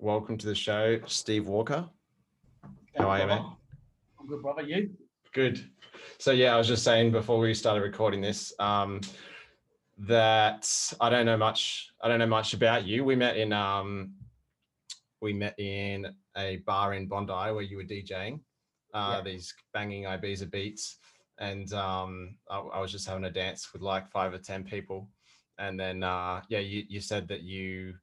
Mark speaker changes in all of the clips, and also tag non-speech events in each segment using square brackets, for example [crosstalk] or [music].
Speaker 1: welcome to the show, Steve Walker. How are you, mate?
Speaker 2: I'm good, brother. You?
Speaker 1: Good. So yeah, I was just saying before we started recording this um, that I don't know much. I don't know much about you. We met in um, we met in a bar in Bondi where you were DJing uh,
Speaker 2: Yeah.
Speaker 1: these banging Ibiza beats, and um, I, I was just having a dance with like five or ten people, and then uh, yeah, you you said that you.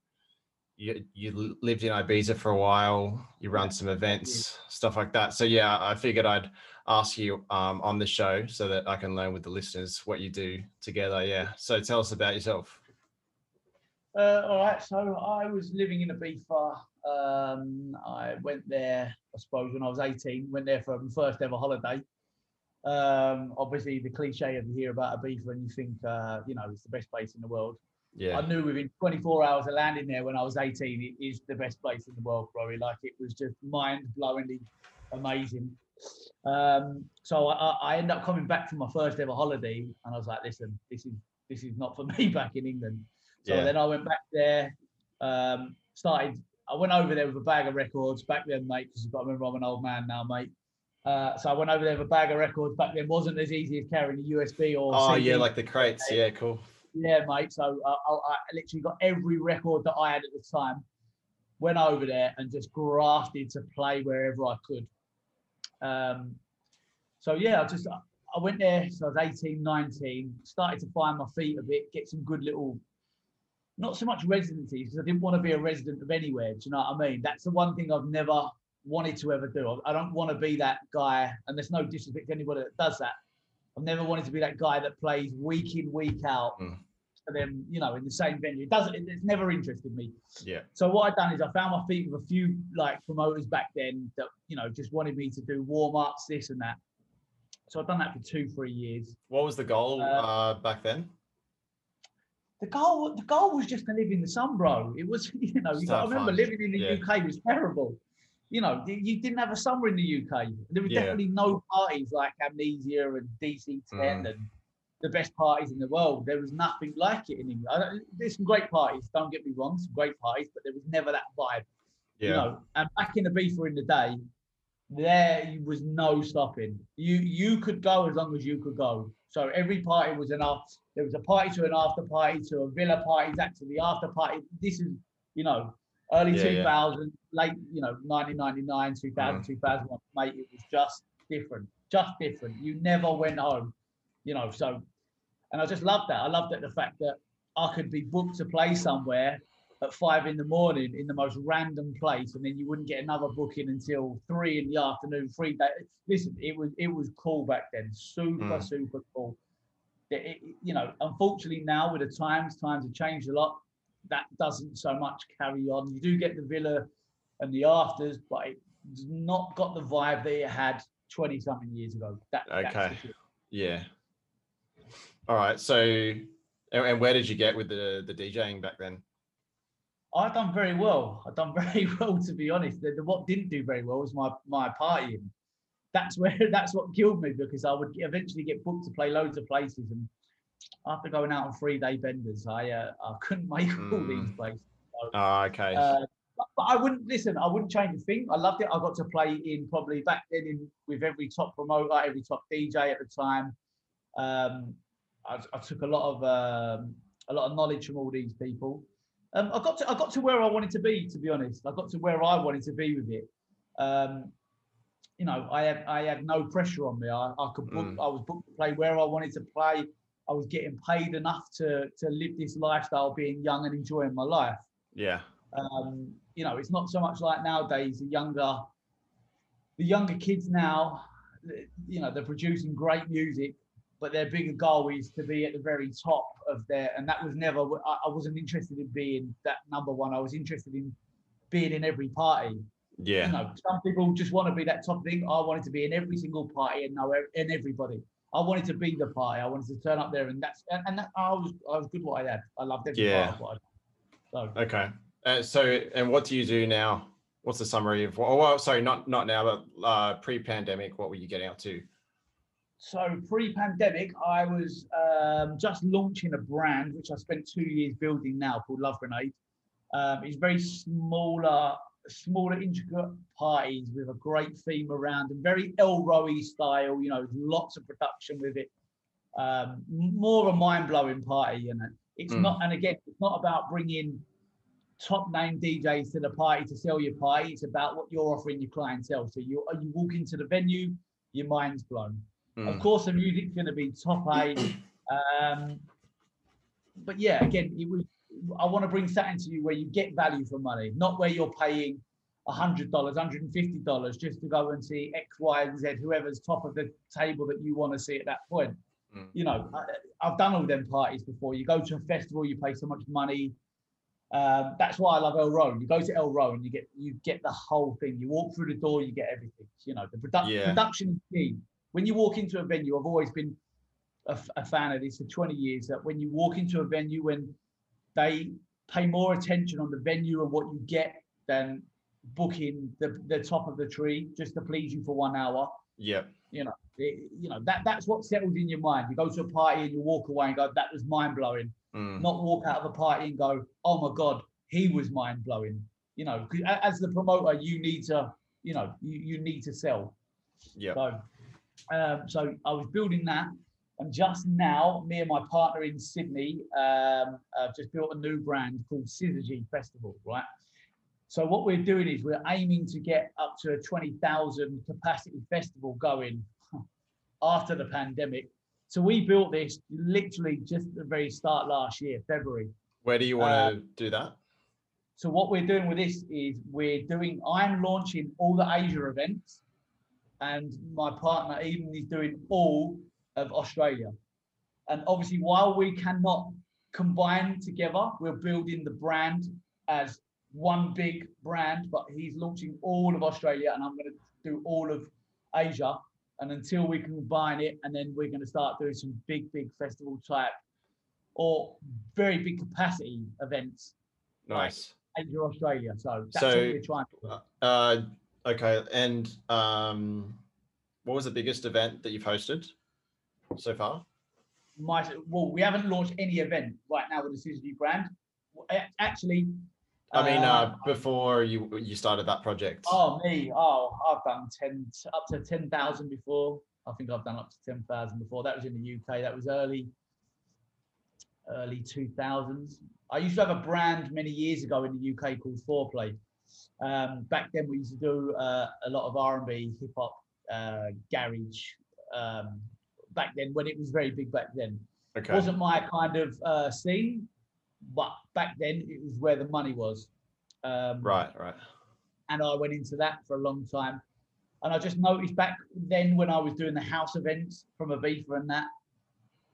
Speaker 1: You, you lived in Ibiza for a while. You run some events, stuff like that. So yeah, I figured I'd ask you um, on the show so that I can learn with the listeners what you do together. Yeah. So tell us about yourself.
Speaker 2: Uh, all right. So I was living in Ibiza. Um, I went there, I suppose, when I was 18. Went there for my first ever holiday. Um, obviously, the cliche of you hear about Ibiza and you think, uh, you know, it's the best place in the world.
Speaker 1: Yeah.
Speaker 2: I knew within 24 hours of landing there when I was 18, it is the best place in the world, bro. Like it was just mind-blowingly amazing. Um, so I, I ended up coming back from my first ever holiday, and I was like, listen, this is this is not for me [laughs] back in England. So
Speaker 1: Yeah.
Speaker 2: then I went back there, um, started. I went over there with a bag of records back then, mate, because you've got to remember I'm an old man now, mate. Uh, so I went over there with a bag of records back then. wasn't as easy as carrying a USB or.
Speaker 1: Oh yeah, like the crates. Yeah, cool.
Speaker 2: Yeah, mate. So uh, I, I literally got every record that I had at the time, went over there and just grafted to play wherever I could. Um, so yeah, I just I went there. So I was 18, 19, started to find my feet a bit, get some good little, not so much residencies because I didn't want to be a resident of anywhere. Do you know what I mean? That's the one thing I've never wanted to ever do. I I don't want to be that guy, and there's no disrespect to anybody that does that. I've never wanted to be that guy that plays week in, week out
Speaker 1: Mm.
Speaker 2: For them, you know, in the same venue. It doesn't, it's never interested me.
Speaker 1: Yeah.
Speaker 2: So what I've done is I found my feet with a few like promoters back then that, you know, just wanted me to do warm ups, this and that. So I've done that for two, three years.
Speaker 1: What was the goal
Speaker 2: Uh,
Speaker 1: uh, back then?
Speaker 2: The goal, the goal was just to live in the sun, bro. It was, [laughs] you know, you got
Speaker 1: have
Speaker 2: remember
Speaker 1: fun.
Speaker 2: living in the
Speaker 1: Yeah.
Speaker 2: UK was terrible. You know, you didn't have a summer in the UK. There was
Speaker 1: Yeah.
Speaker 2: definitely no parties like Amnesia and DC 10
Speaker 1: Mm.
Speaker 2: and the best parties in the world. There was nothing like it in England. There's some great parties, don't get me wrong, some great parties, but there was never that vibe.
Speaker 1: Yeah.
Speaker 2: You know, and back in the Ibiza in the day, there was no stopping. You you could go as long as you could go. So every party was enough. There was a party to an after party to a villa party, back to the after party. This is, you know, early
Speaker 1: Yeah, yeah.
Speaker 2: 2000, late, you know, 1999, 2000,
Speaker 1: Mm.
Speaker 2: 2001, mate. It was just different, just different. You never went home, you know. So, and I just loved that. I loved that the fact that I could be booked to play somewhere at five in the morning in the most random place, and then you wouldn't get another booking until three in the afternoon. Three days. Listen, it was it was cool back then. Super
Speaker 1: Mm.
Speaker 2: super cool. It- it- you know, unfortunately now with the times, times have changed a lot. That doesn't so much carry on. You do get the villa and the afters, but it's not got the vibe that it had twenty something years ago. That,
Speaker 1: Okay. Yeah. All right. So, and, and where did you get with the the DJing back then?
Speaker 2: I've done very well. I've done [laughs] very well, to be honest. The, the- what didn't do very well was my my partying. That's [laughs] where that's what killed me because I would eventually get booked to play loads of places, and after going out on three day benders, I uh, I couldn't [laughs] make all these
Speaker 1: Mm.
Speaker 2: places.
Speaker 1: Oh, okay.
Speaker 2: Uh, but, but I wouldn't listen. I wouldn't change a thing. I loved it. I got to play in probably back then in with every top promoter, every top DJ at the time. Um, I, I took a lot of um, a lot of knowledge from all these people. Um, I got to I got to where I wanted to be. To be honest, I got to where I wanted to be with it. Um, you know, I had I had no pressure on me. I, I could book.
Speaker 1: Mm.
Speaker 2: I was booked to play where I wanted to play. I was getting paid enough to to live this lifestyle, being young and enjoying my life
Speaker 1: yeah.
Speaker 2: um, you know, it's not so much like nowadays. The younger, the younger kids now, you know, they're producing great music, but their bigger goal is to be at the very top of their. And that was never. I, I wasn't interested in being that number one. I was interested in being in every party.
Speaker 1: Yeah.
Speaker 2: You know, some people just want to be that top thing. I wanted to be in every single party and know and everybody. I wanted to be the party. I wanted to turn up there, and that's and, and that, I was I was good what I had. I loved every
Speaker 1: Yeah.
Speaker 2: part of what I did. So
Speaker 1: Okay. Uh, so, and what do you do now? What's the summary of? Oh, well, sorry, not not now, but uh, pre-pandemic. What were you getting up to?
Speaker 2: So pre-pandemic, I was um, just launching a brand which I spent two years building now called Love Grenade. Um, it's very smaller smaller, intricate parties with a great theme around and very Elrow style. You know, lots of production with it. Um, more a mind blowing party, you know. It's
Speaker 1: Mm.
Speaker 2: not, and again, it's not about bringing top name DJs to the party to sell your party. It's about what you're offering your clientele. So you you walk into the venue, your mind's blown. Of
Speaker 1: Mm.
Speaker 2: course, the music's going to be top eight. [clears throat] Um, but yeah, again, it was. I want to bring something to you where you get value for money, not where you're paying hundred dollars, hundred and fifty dollars just to go and see X, Y, and Z, whoever's top of the table that you want to see at that point.
Speaker 1: Mm.
Speaker 2: You know, I, I've done all them parties before. You go to a festival, you pay so much money. Um, that's why I love Elrow. You go to Elrow and you get you get the whole thing. You walk through the door, you get everything. You know, the produ-
Speaker 1: Yeah.
Speaker 2: production is key. When you walk into a venue, I've always been a fan of this for 20 years. That when you walk into a venue, when they pay more attention on the venue and what you get than booking the, the top of the tree just to please you for one hour.
Speaker 1: Yep.
Speaker 2: It- you know that that's what settles in your mind. You go to a party and you walk away and go, "That was mind blowing."
Speaker 1: Mm.
Speaker 2: not walk out of a party and go, "Oh my god, he was mind blowing." You know, as the promoter, you need to, you know, you, you need to sell.
Speaker 1: Yep.
Speaker 2: So, um, so I was building that, and just now, me and my partner in Sydney um, have just built a new brand called Syzygy Festival, right? So what we're doing is we're aiming to get up to a twenty thousand capacity festival going [laughs] after the pandemic. So we built this literally just the very start last year, February.
Speaker 1: Where do you want to do that?
Speaker 2: So what we're doing with this is we're doing. I'm launching all the Asia events, and my partner even is doing all of Australia. And obviously, while we cannot combine together, we're building the brand as one big brand. But he's launching all of Australia, and I'm going to do all of Asia. And until we can combine it, and then we're going to start doing some big, big festival type or very big capacity events
Speaker 1: Nice.
Speaker 2: Asia, Australia. So that's
Speaker 1: So-
Speaker 2: what we're trying to do.
Speaker 1: Uh, okay. And um, what was the biggest event that you've hosted so far?
Speaker 2: Well, we haven't launched any event right now with the Syzygy brand. Actually,
Speaker 1: I mean, uh,
Speaker 2: uh,
Speaker 1: before you you started that project.
Speaker 2: oh me, oh, I've done ten up to ten thousand before. I think I've done up to ten thousand before. That was in the UK. That was early, early two thousands. I used to have a brand many years ago in the UK called Foreplay. Um, back then, we used to do uh, a lot of R and B, hip hop, uh, garage. Um, back then, when it was very big back then.
Speaker 1: okay.
Speaker 2: wasn't my kind of uh, scene, but back then it was where the money was. Um,
Speaker 1: Right. Right.
Speaker 2: And I went into that for a long time. And I just noticed back then when I was doing the house events from Aviva and that,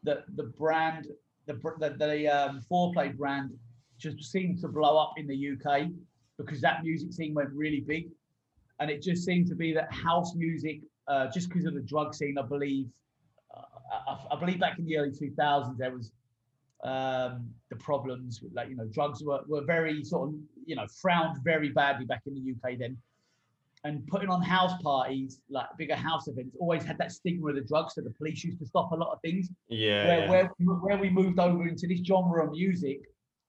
Speaker 2: that the brand, the the, the um, foreplay brand just seemed to blow up in the UK because that music scene went really big. And it just seemed to be that house music, uh, just because of the drug scene, I believe, uh, I, I believe back in the early 2000s, there was um, the problems with like, you know, drugs were, were very sort of, you know, frowned very badly back in the UK then. And putting on house parties, like bigger house events, always had that stigma of the drugs. So the police used to stop a lot of things
Speaker 1: Yeah.
Speaker 2: where,
Speaker 1: yeah.
Speaker 2: where where we moved over into this genre of music,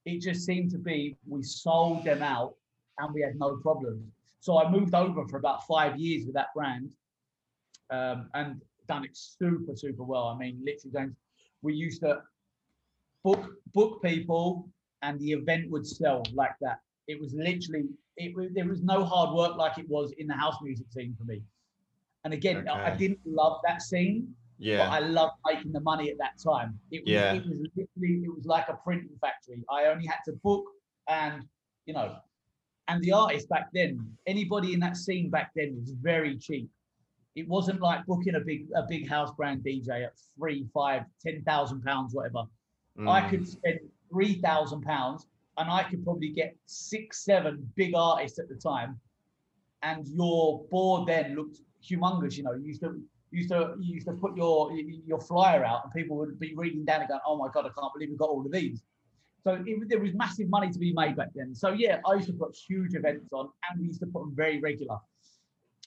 Speaker 2: it just seemed to be we sold them out and we had no problems. So I moved over for about five years with that brand, um, and done it super super well. I mean, literally, going, we used to book book people, and the event would sell like that. It was literally it was there was no hard work like it was in the house music scene for me. And again, I- I didn't love that scene, but
Speaker 1: yeah.
Speaker 2: I loved making the money at that time. It was,
Speaker 1: Yeah.
Speaker 2: it was literally, it was like a printing factory. I only had to book and, you know, and the artist back then, anybody in that scene back then was very cheap. It wasn't like booking a big, a big house brand DJ at three, five, ten thousand pounds, whatever. I
Speaker 1: Mm.
Speaker 2: could spend three thousand pounds and I could probably get six, seven big artists at the time. And your board then looked humongous. You know, you used to you used to you used to put your your flyer out and people would be reading down and going, "Oh my god, I can't believe we've got all of these." So it, there was massive money to be made back then. So yeah, I used to put huge events on, and we used to put them very regular.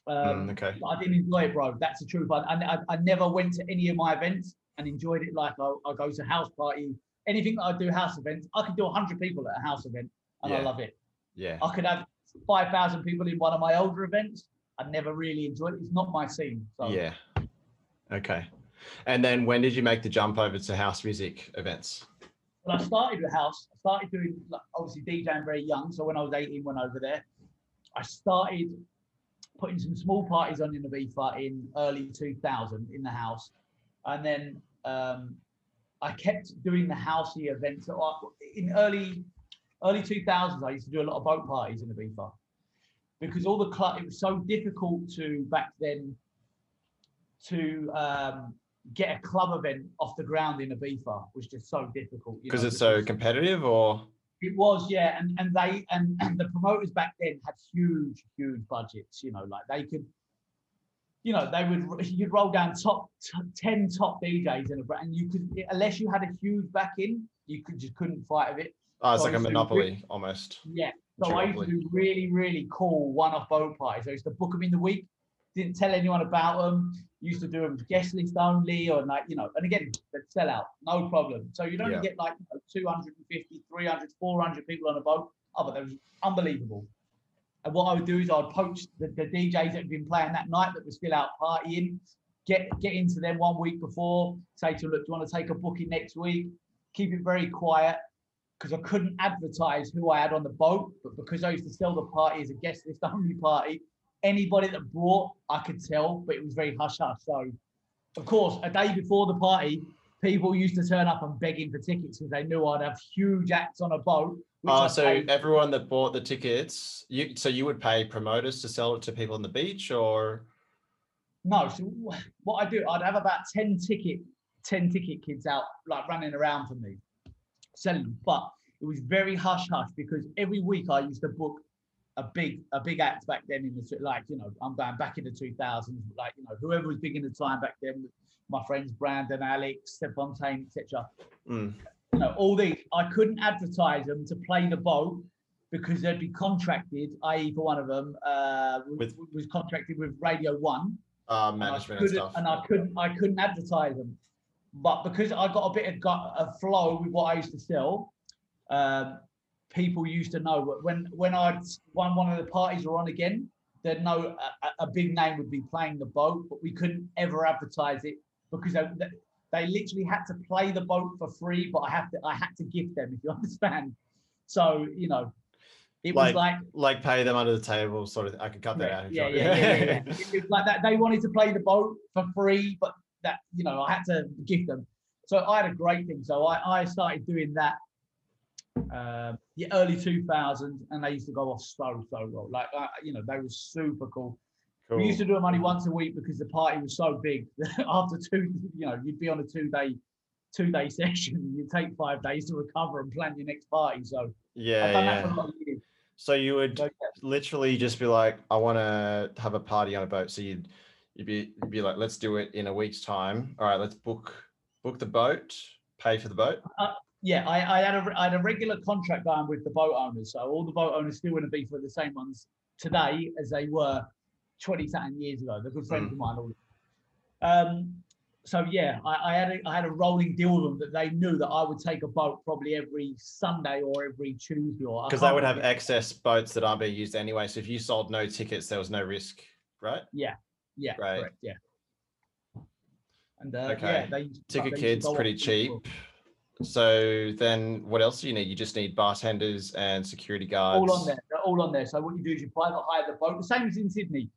Speaker 2: Um,
Speaker 1: Mm, okay.
Speaker 2: I didn't enjoy it, bro. That's the truth. I, I, I never went to any of my events and enjoyed it like I, I go to house party. Anything that I do house events, I could do 100 people at a house event and I love it.
Speaker 1: Yeah.
Speaker 2: I could have five thousand people in one of my older events. I never really enjoyed it. It's not my scene. So
Speaker 1: Yeah. Okay. And then when did you make the jump over to house music events?
Speaker 2: When I started with house, I started doing like, obviously DJing very young. So when I was 18, went over there. I started putting some small parties on in the Ibiza in early 2000 in the house, and then um, I kept doing the housey events. So I- In early early 2000s, I used to do a lot of boat parties in the Ibiza because all the club. It was so difficult to back then to um, get a club event off the ground in Ibiza was just so difficult.
Speaker 1: Because it's so competitive or
Speaker 2: it was, yeah, and and they and, and the promoters back then had huge, huge budgets. You know, like they could, you know, they would you'd roll down top t- ten top DJs in a bra- and you could unless you had a huge backing, you could just couldn't fight with it.
Speaker 1: oh, it's
Speaker 2: So
Speaker 1: like a monopoly almost.
Speaker 2: Yeah. So I used to do really, really cool one-off boat parties. I used to book them in the week, didn't tell anyone about them. Used to do them guest list only, or like you know, and again, they'd sell out, no problem. So you'd only
Speaker 1: Yeah.
Speaker 2: get like you know, 250, 300, 400 people on a boat. Oh, but that was unbelievable. And what I would do is I'd poach the, the DJs that had been playing that night that were still out partying, get get into them one week before, say to them, look, do you want to take a booking next week? Keep it very quiet because I couldn't advertise who I had on the boat, but because I used to sell the party as a guest list only party, anybody that brought, I could tell, but it was very hush hush. So, of course, a day before the party, people used to turn up and begging for tickets because they knew I'd have huge acts on a boat.
Speaker 1: Oh,
Speaker 2: I
Speaker 1: so
Speaker 2: paid-
Speaker 1: everyone that bought the tickets, you so you would pay promoters to sell it to people on the beach, or
Speaker 2: No, so what I do, I'd have about 10 ticket, 10 ticket kids out like running around for me, selling them. But it was very hush hush because every week I used to book a big a big act back then in the like you know I'm going back in the 2000s like you know whoever was big in the time back then my friends Brandon Alex Steph Fontaine etc
Speaker 1: Mm,
Speaker 2: you know, all these, I couldn't advertise them to play the boat because they'd be contracted, i.e. for one of them, uh,
Speaker 1: With-
Speaker 2: was contracted with Radio One.
Speaker 1: uh,
Speaker 2: and I
Speaker 1: management and
Speaker 2: couldn't-
Speaker 1: stuff.
Speaker 2: And I couldn't, I couldn't advertise them. But because I got a bit of gut, a flow with what I used to sell, um, people used to know wh- when when I'd when one of the parties were on again, they'd know a, a- big name would be playing the boat, but we couldn't ever advertise it because they, they- literally had to play the boat for free, but I have to I had to gift them if you [laughs] understand. So you know, it
Speaker 1: Like,
Speaker 2: was like
Speaker 1: like pay them under the table, sort of. I could cut that out.
Speaker 2: yeah,
Speaker 1: want.
Speaker 2: yeah, yeah, yeah, yeah. [laughs] It was like that. They wanted to play the boat for free, but that you know I had to gift them. So I had a great thing. So I, I started doing that. Um, yeah, early 2000s, and they used to go off so so well. Like uh, you know, they were super cool.
Speaker 1: Cool.
Speaker 2: We used to do them only once a week because the party was so big. [laughs] After two, you know, you'd be on a two day two day [laughs] session. You'd take five days to recover and plan your next party. So
Speaker 1: yeah,
Speaker 2: that for a
Speaker 1: yeah.
Speaker 2: lot of years.
Speaker 1: So you would literally just be like, I want to have a party on a boat. So you'd you'd be you'd be like, let's do it in a week's time. All right, let's book book the boat, pay for the boat.
Speaker 2: Yeah, I, I had a I had a regular contract going with the boat owners, so all the boat owners still want to be for the same ones today as they were twenty something years ago. They're good friends
Speaker 1: Mm.
Speaker 2: of mine. All. Um, so yeah, I, I had a I had a rolling deal with them that they knew that I would take a boat probably every Sunday or every Tuesday or
Speaker 1: Because they would have excess boats that aren't being used anyway. So if you sold no tickets, there was no risk, right?
Speaker 2: yeah, yeah,
Speaker 1: right.
Speaker 2: correct, yeah. And uh,
Speaker 1: Okay.
Speaker 2: yeah, they
Speaker 1: Ticket kids pretty cheap.
Speaker 2: well.
Speaker 1: So then what else do you need? You just need bartenders and security guards.
Speaker 2: all on there. They're all on there. So what you do is you private hire the boat. The same as in Sydney.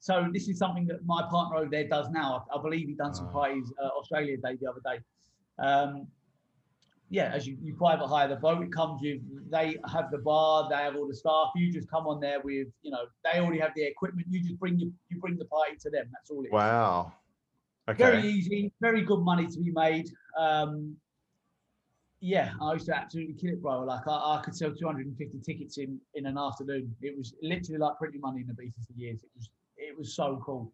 Speaker 2: So this is something that my partner over there does now. I, I believe he done some
Speaker 1: Ah.
Speaker 2: parties uh, Australia Day the other day. Um, yeah, as you, you private hire the boat, it comes with they have the bar, they have all the staff. You just come on there with you know they already have the equipment. You just bring your, you bring the party to them. That's all it is.
Speaker 1: Wow. Okay.
Speaker 2: Very easy, very good money to be made. Um, yeah, I used to absolutely kill it, bro. Like I, I could sell 250 tickets in in an afternoon. It was literally like printing money in the beaches for years. It was it was so cool.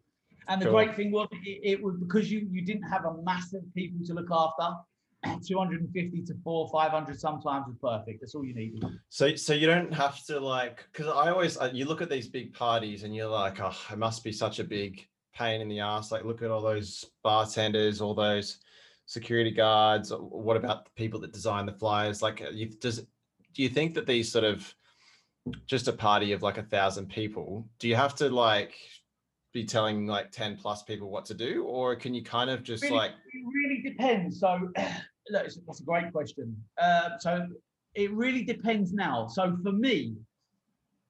Speaker 2: And the
Speaker 1: Cool.
Speaker 2: great thing was it, it was because you you didn't have a massive people to look after. [clears throat] 250 to four, 500 sometimes was perfect. That's all you needed.
Speaker 1: So, so you don't have to like, because I always uh, you look at these big parties and you're like, oh, it must be such a big pain in the ass. Like, look at all those bartenders, all those security guards. What about the people that design the flyers? Like, uh, you, does do you think that these sort of just a party of like a thousand people, do you have to like be telling like 10 plus people what to do? Or can you kind of just
Speaker 2: Really-
Speaker 1: like,
Speaker 2: It really depends. So, [clears throat] look, that's a great question. Uh, so, it really depends now. So, for me,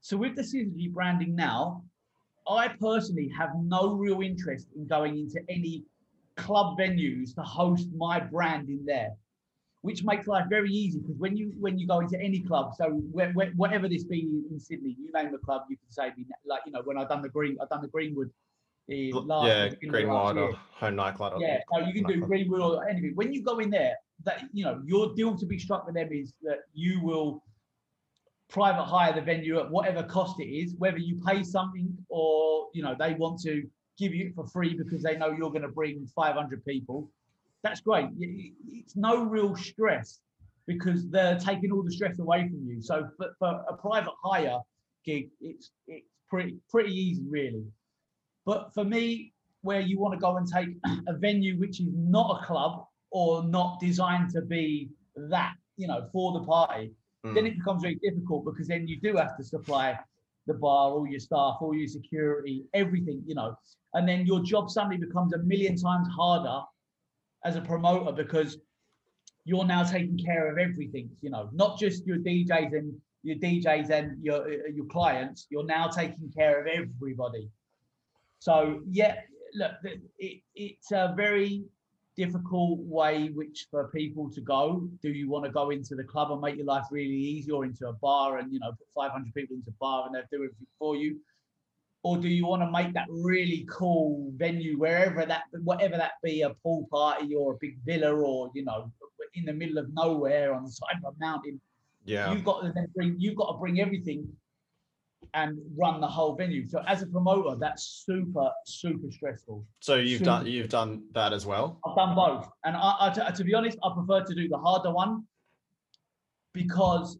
Speaker 2: so with the Syzygy branding now, I personally have no real interest in going into any club venues to host my brand in there, which makes life very easy because when you when you go into any club, so whatever this be in Sydney, you name the club, you can say like you know when I done the green, I done the Greenwood. in last-
Speaker 1: yeah, Greenwood or home nightclub?
Speaker 2: Yeah, no, you can do
Speaker 1: nightclub.
Speaker 2: Greenwood or anything. When you go in there, that you know, your deal to be struck with them is that you will private hire the venue at whatever cost it is, whether you pay something or you know they want to give you it for free because they know you're going to bring 500 people. That's great. It's no real stress because they're taking all the stress away from you. So for, for a private hire gig, it's it's pretty pretty easy really. But for me, where you want to go and take a venue which is not a club or not designed to be that, you know, for the party, then
Speaker 1: Mm.
Speaker 2: it becomes very difficult because then you do have to supply the bar, all your staff, all your security, everything, you know, and then your job suddenly becomes a million times harder as a promoter because you're now taking care of everything, you know, not just your DJs and your DJs and your uh, your clients. You're now taking care of everybody. So yeah, look, it, it's a very difficult way which for people to go. Do you want to go into the club and make your life really easy, or into a bar and you know put 500 people into a bar and they'll do everything for you? Or do you want to make that really cool venue wherever that, whatever that be, a pool party or a big villa or you know, in the middle of nowhere on the side of a mountain?
Speaker 1: Yeah.
Speaker 2: You've got to then bring, you've got to bring everything and run the whole venue. So as a promoter, that's super, super stressful.
Speaker 1: So you've done you've done that as well.
Speaker 2: I've done both, and I, I, to, to be honest, I prefer to do the harder one because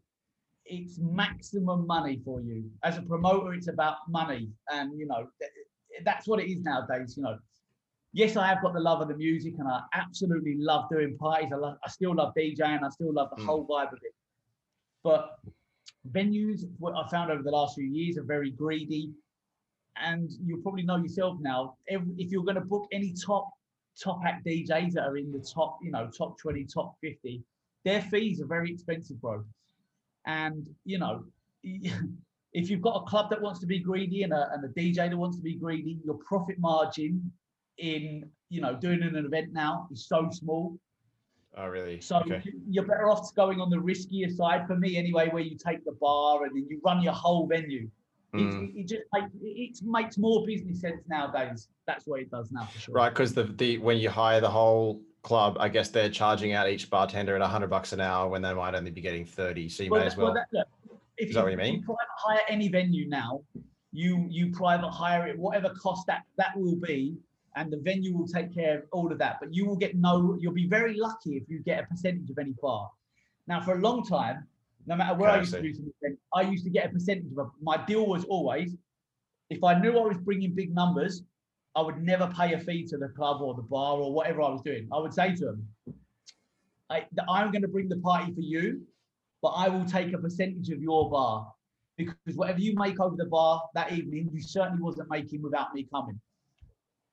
Speaker 2: it's maximum money for you. As a promoter, it's about money, and you know that's what it is nowadays. You know, yes, I have got the love of the music, and I absolutely love doing parties. I love, I still love DJing. I still love the
Speaker 1: Mm.
Speaker 2: whole vibe of it. But venues, what I found over the last few years, are very greedy, and you probably know yourself now. If you're going to book any top top act DJs that are in the top, you know, top 20, top 50, their fees are very expensive, bro. And, you know, [laughs] if you've got a club that wants to be greedy and a, and a DJ that wants to be greedy, your profit margin in, you know, doing an event now is so small.
Speaker 1: Oh really?
Speaker 2: So
Speaker 1: okay.
Speaker 2: you- you're better off going on the riskier side for me anyway, where you take the bar and then you run your whole venue. It,
Speaker 1: Mm.
Speaker 2: it, it just makes it makes more business sense nowadays. That's what it does now for sure.
Speaker 1: Right, because the the when you hire the whole club, I guess they're charging out each bartender at hundred bucks an hour when they might only be getting thirty. So you may
Speaker 2: Well,
Speaker 1: as
Speaker 2: well,
Speaker 1: well.
Speaker 2: that- look, if,
Speaker 1: Is that what
Speaker 2: if
Speaker 1: you mean?
Speaker 2: private hire any venue now, you you private hire it, whatever cost that that will be, and the venue will take care of all of that. But you will get no. You'll be very lucky if you get a percentage of any bar. Now, for a long time, no matter where I
Speaker 1: I
Speaker 2: used to do some events, I used to get a percentage of. A, my deal was always, if I knew I was bringing big numbers, I would never pay a fee to the club or the bar or whatever I was doing. I would say to them, I, I'm going to bring the party for you, but I will take a percentage of your bar because whatever you make over the bar that evening, you certainly wasn't making without me coming.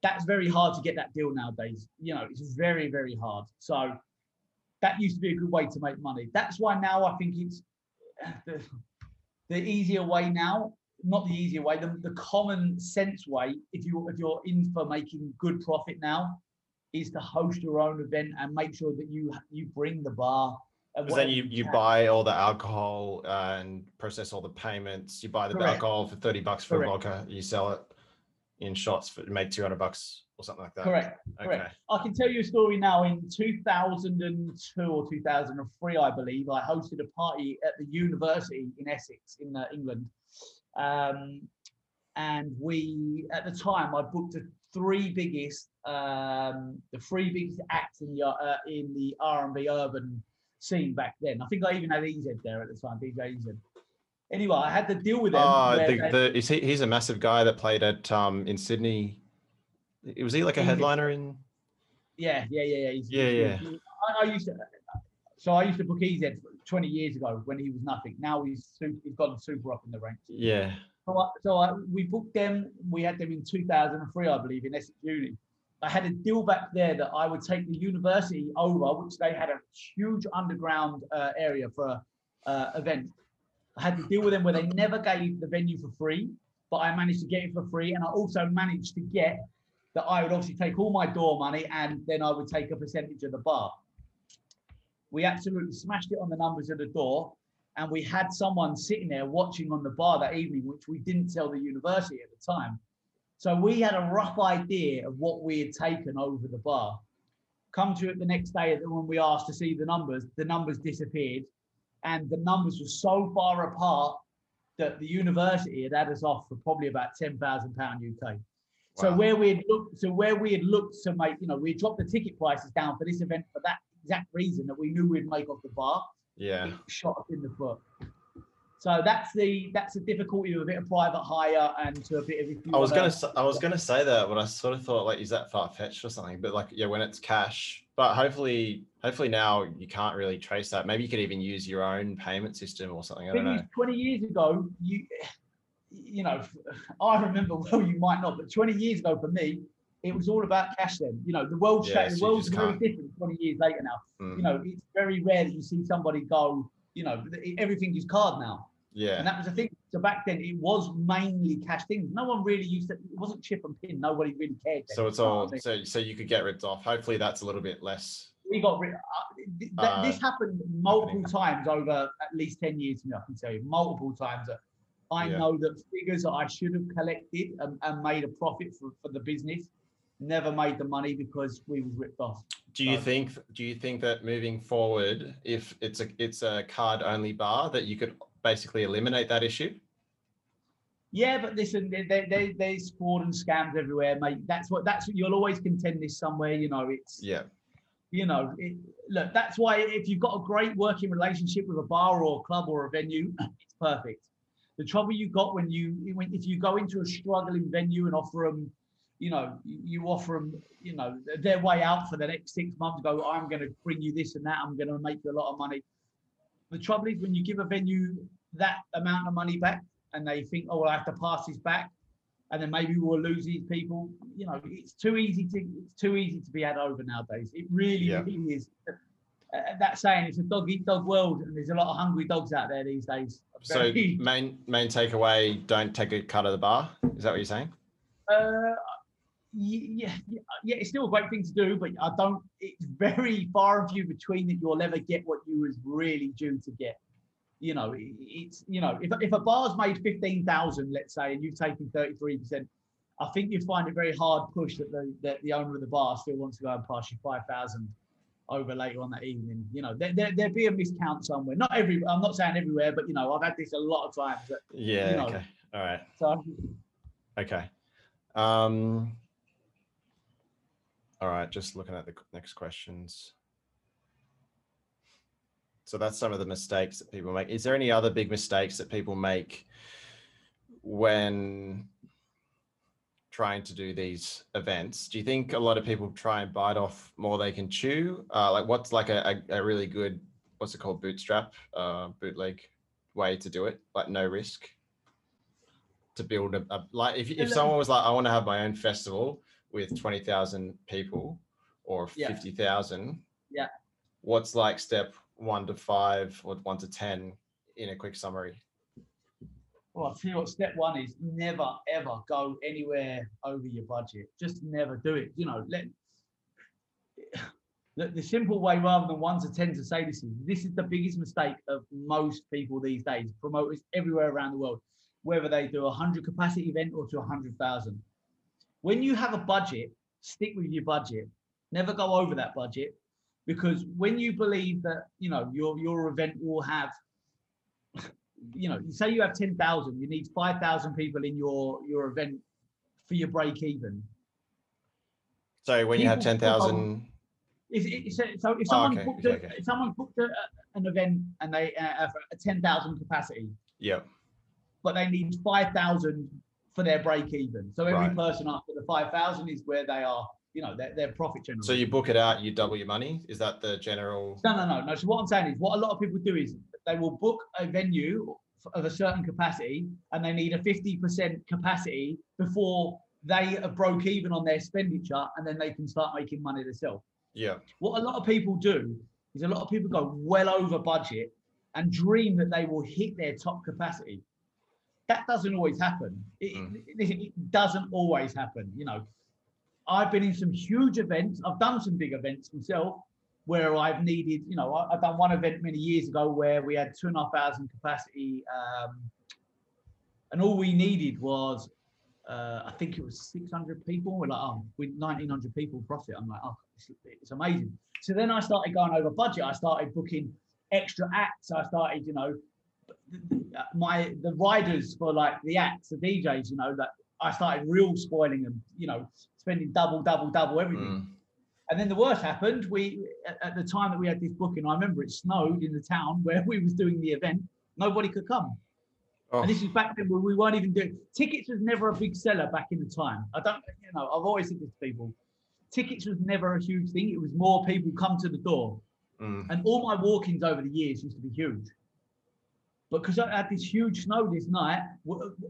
Speaker 2: That's very hard to get that deal nowadays. You know, it's very, very hard. So that used to be a good way to make money. That's why now I think it's [sighs] the, the easier way now, not the easier way, the, the common sense way, if you if you're in for making good profit now, is to host your own event and make sure that you you bring the bar.
Speaker 1: Because then you, you buy all the alcohol uh, and process all the payments. You buy the
Speaker 2: Correct.
Speaker 1: alcohol for 30 bucks for
Speaker 2: Correct.
Speaker 1: vodka. You sell it in shots for make 200 bucks or something like that.
Speaker 2: Correct.
Speaker 1: Okay.
Speaker 2: correct. I can tell you a story now. In 2002 or 2003, I believe, I hosted a party at the university in Essex, in uh, England. Um, and we, at the time, I booked the three biggest, um, the three biggest acts in the uh, in the R&B urban scene back then. I think I even had EZ there at the time, DJ EZ. Anyway, I had to deal with them.
Speaker 1: Oh, the, the, is he, he's a massive guy that played at um in Sydney. Was he like a headliner in?
Speaker 2: Yeah, yeah, yeah, yeah. he's-
Speaker 1: Yeah, yeah.
Speaker 2: he- I, I used to, so I used to book EZ 20 years ago when he was nothing. Now he's super, he's gone super up in the ranks.
Speaker 1: Yeah.
Speaker 2: So, I, so I, we booked them. We had them in 2003, I believe, in Essex Uni. I had a deal back there that I would take the university over, which they had a huge underground uh, area for a uh, event. I had to deal with them where they never gave the venue for free, but I managed to get it for free, and I also managed to get that I would obviously take all my door money and then I would take a percentage of the bar. We absolutely smashed it on the numbers of the door, and we had someone sitting there watching on the bar that evening, which we didn't tell the university at the time. So we had a rough idea of what we had taken over the bar. Come to it the next day when we asked to see the numbers, the numbers disappeared, and the numbers were so far apart that the university had had us off for probably about ten thousand pound UK. So where we had looked, so where we had looked to make, you know, we dropped the ticket prices down for this event for that exact reason that we knew we'd make off the bar.
Speaker 1: Yeah.
Speaker 2: Shot us in the foot. So that's the that's the difficulty of a bit of private hire and to a bit of.
Speaker 1: I was gonna I was gonna say that, but I sort of thought like, is that far fetched or something? But like, yeah, when it's cash, but hopefully, hopefully now you can't really trace that. Maybe you could even use your own payment system or something. I don't know.
Speaker 2: 20 years ago, you you know, I remember [laughs] well, you might not, but 20 years ago for me, it was all about cash then. You know, the world's
Speaker 1: Yeah,
Speaker 2: cha-
Speaker 1: so
Speaker 2: the world's very different 20 years later now.
Speaker 1: Mm,
Speaker 2: You know, it's very rare that you see somebody go, you know, everything is card now.
Speaker 1: Yeah.
Speaker 2: And that was the thing. So back then it was mainly cash things. No one really used to, it wasn't chip and pin. Nobody really cared. then,
Speaker 1: so it's
Speaker 2: you know what I
Speaker 1: all so so you could get rid of. Hopefully, that's a little bit less.
Speaker 2: we got rid. Uh, th- that,
Speaker 1: Uh,
Speaker 2: this happened multiple times over at least ten years. to me, I can tell you multiple times. That I
Speaker 1: Yeah.
Speaker 2: know that figures that I should have collected and, and made a profit for, for the business never made the money because we was ripped off.
Speaker 1: Do you
Speaker 2: So-
Speaker 1: think? Do you think that moving forward, if it's a it's a card only bar, that you could basically eliminate that issue?
Speaker 2: Yeah, but listen, there, there, there- there's fraud and scams everywhere, mate. That's what that's what you'll always contend this somewhere. You know, it's
Speaker 1: Yeah,
Speaker 2: you know, it, look, that's why if you've got a great working relationship with a bar or a club or a venue, [clears throat] it's perfect. The trouble you got when you, when, if you go into a struggling venue and offer them, you know, you you offer them, you know, their way out for the next six months, go, I'm going to bring you this and that, I'm going to make you a lot of money. The trouble is when you give a venue that amount of money back and they think, oh, well, I have to pass this back and then maybe we'll lose these people. You know, it's too easy to it's too easy to be had over nowadays. It really,
Speaker 1: Yeah.
Speaker 2: really is. Uh, that saying, it's a dog eat dog world, and there's a lot of hungry dogs out there these days.
Speaker 1: So [laughs] main main takeaway: don't take a cut of the bar. Is that what you're saying?
Speaker 2: uh, yeah, yeah, yeah, it's still a great thing to do, but I don't. It's very far and few between that you'll ever get what you was really due to get. You know, it's you know, if if a bar's made fifteen thousand, let's say, and you've taken thirty three percent, I think you'd find it very hard push that the that the owner of the bar still wants to go and pass you five thousand over later on that evening. You know, there, there there'd be a miscount somewhere. Not every. I'm not saying everywhere, but you know, I've had this a lot of times. That,
Speaker 1: Yeah.
Speaker 2: You know.
Speaker 1: Okay. All right.
Speaker 2: so
Speaker 1: Okay. Um, all right, just looking at the next questions. So that's some of the mistakes that people make. Is there any other big mistakes that people make when trying to do these events? Do you think a lot of people try and bite off more they can chew? Uh, like what's like a, a, a really good, what's it called, bootstrap, uh, bootleg way to do it? Like no risk? to build a, a like if, if someone was like i want to have my own festival with 20000 people or
Speaker 2: Yeah.
Speaker 1: 50000
Speaker 2: Yeah.
Speaker 1: what's like step one to five or one to ten in a quick summary
Speaker 2: Well, I'll tell you what, step one is never ever go anywhere over your budget. Just never do it. You know, let the, the simple way rather than one to ten to say this is this is the biggest mistake of most people these days, promoters everywhere around the world, whether they do a hundred capacity event or to a hundred thousand. When you have a budget, stick with your budget. Never go over that budget because when you believe that you know your your event will have you know, say you have 10,000, you need 5,000 people in your, your event for your break even.
Speaker 1: so when you have
Speaker 2: People-
Speaker 1: 10000
Speaker 2: Is it, so, so if
Speaker 1: Oh,
Speaker 2: someone
Speaker 1: okay,
Speaker 2: booked, a,
Speaker 1: okay.
Speaker 2: if someone booked a, an event and they uh, have a 10,000 capacity,
Speaker 1: yep
Speaker 2: but they need 5,000 for their break even. So every
Speaker 1: Right.
Speaker 2: person after the 5,000 is where they are. you know, they're, they're profit generators.
Speaker 1: So you book it out, you double your money. Is that the general?
Speaker 2: No, no, no, no. So what I'm saying is, what a lot of people do is they will book a venue of a certain capacity, and they need a 50% capacity before they are broke even on their expenditure, and then they can start making money themselves.
Speaker 1: Yeah.
Speaker 2: What a lot of people do is a lot of people go well over budget and dream that they will hit their top capacity. That doesn't always happen. It,
Speaker 1: Mm.
Speaker 2: it, it doesn't always happen. You know, I've been in some huge events. I've done some big events myself where I've needed, you know, I, I've done one event many years ago where we had two and a half thousand capacity, um, and all we needed was, uh, I think it was 600 people. We're like, oh, with 1900 people profit. I'm like, oh, it's, it's amazing. So then I started going over budget. I started booking extra acts. I started, you know, my the riders for like the acts, the DJs, you know, that I started real spoiling them, you know, spending double, double, double everything.
Speaker 1: Mm.
Speaker 2: And then the worst happened. We at, at the time that we had this booking, I remember it snowed in the town [laughs] where we was doing the event. Nobody could come.
Speaker 1: Oh,
Speaker 2: And this is back then when we weren't even doing tickets was never a big seller back in the time. I don't, you know, I've always said this to people. Tickets was never a huge thing. It was more people come to the door.
Speaker 1: mm.
Speaker 2: And all my walk-ins over the years used to be huge. But because I had this huge snow this night,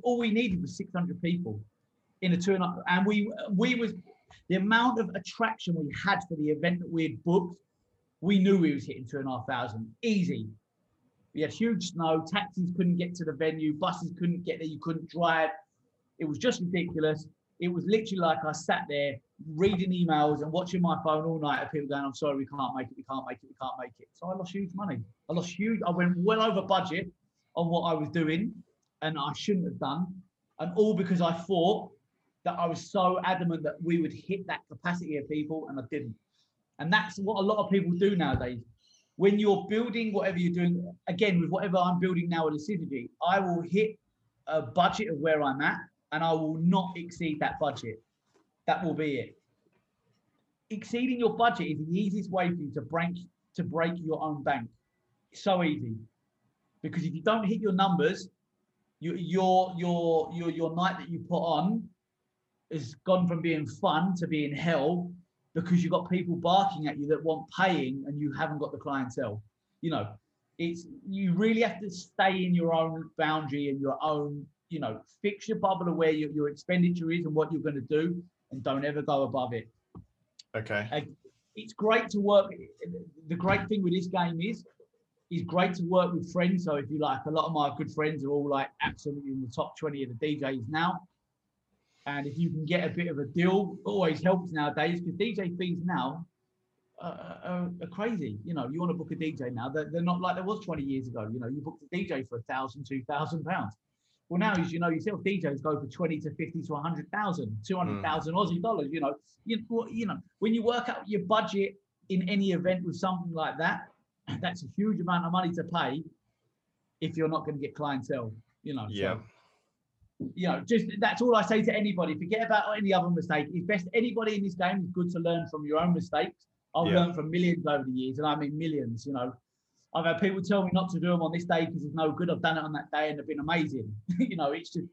Speaker 2: all we needed was 600 people in a two and a, and we we was the amount of attraction we had for the event that we had booked, we knew we was hitting two and a half thousand easy. We had huge snow, taxis couldn't get to the venue, buses couldn't get there, you couldn't drive. It was just ridiculous. It was literally like I sat there reading emails and watching my phone all night of people going, I'm sorry, we can't make it, we can't make it, we can't make it. So I lost huge money. I lost huge, I went well over budget on what I was doing and I shouldn't have done. And all because I thought that I was so adamant that we would hit that capacity of people and I didn't. And that's what a lot of people do nowadays. When you're building whatever you're doing, again, with whatever I'm building now with the I will hit a budget of where I'm at and I will not exceed that budget. That will be it. Exceeding your budget is the easiest way for you to break to break your own bank. It's so easy. Because if you don't hit your numbers, you, your your your your night that you put on has gone from being fun to being hell because you've got people barking at you that want paying and you haven't got the clientele. You know, it's you really have to stay in your own boundary and your own, you know, fix your bubble of where your, your expenditure is and what you're going to do and don't ever go above it.
Speaker 1: Okay.
Speaker 2: It's great to work. The great thing with this game is it's great to work with friends. So if you like, a lot of my good friends are all like absolutely in the top 20 of the DJs now. And if you can get a bit of a deal, always helps nowadays because DJ fees now are, are, are crazy. You know, you want to book a DJ now, they're, they're not like there was 20 years ago. You know, you booked a DJ for a thousand, two thousand pounds. Well, now, as you know yourself, DJs go for 20 to 50 to 100,000, 200,000 mm. Aussie dollars. You know, you, you know, when you work out your budget in any event with something like that, that's a huge amount of money to pay if you're not going to get clientele. You know, so-
Speaker 1: Yeah.
Speaker 2: you know, just that's all I say to anybody. Forget about any other mistake. It's best anybody in this game is good to learn from your own mistakes. I've
Speaker 1: Yeah.
Speaker 2: learned from millions over the years, and I mean millions. You know, I've had people tell me not to do them on this day because it's no good. I've done it on that day, and they've been amazing. [laughs] you know, it's just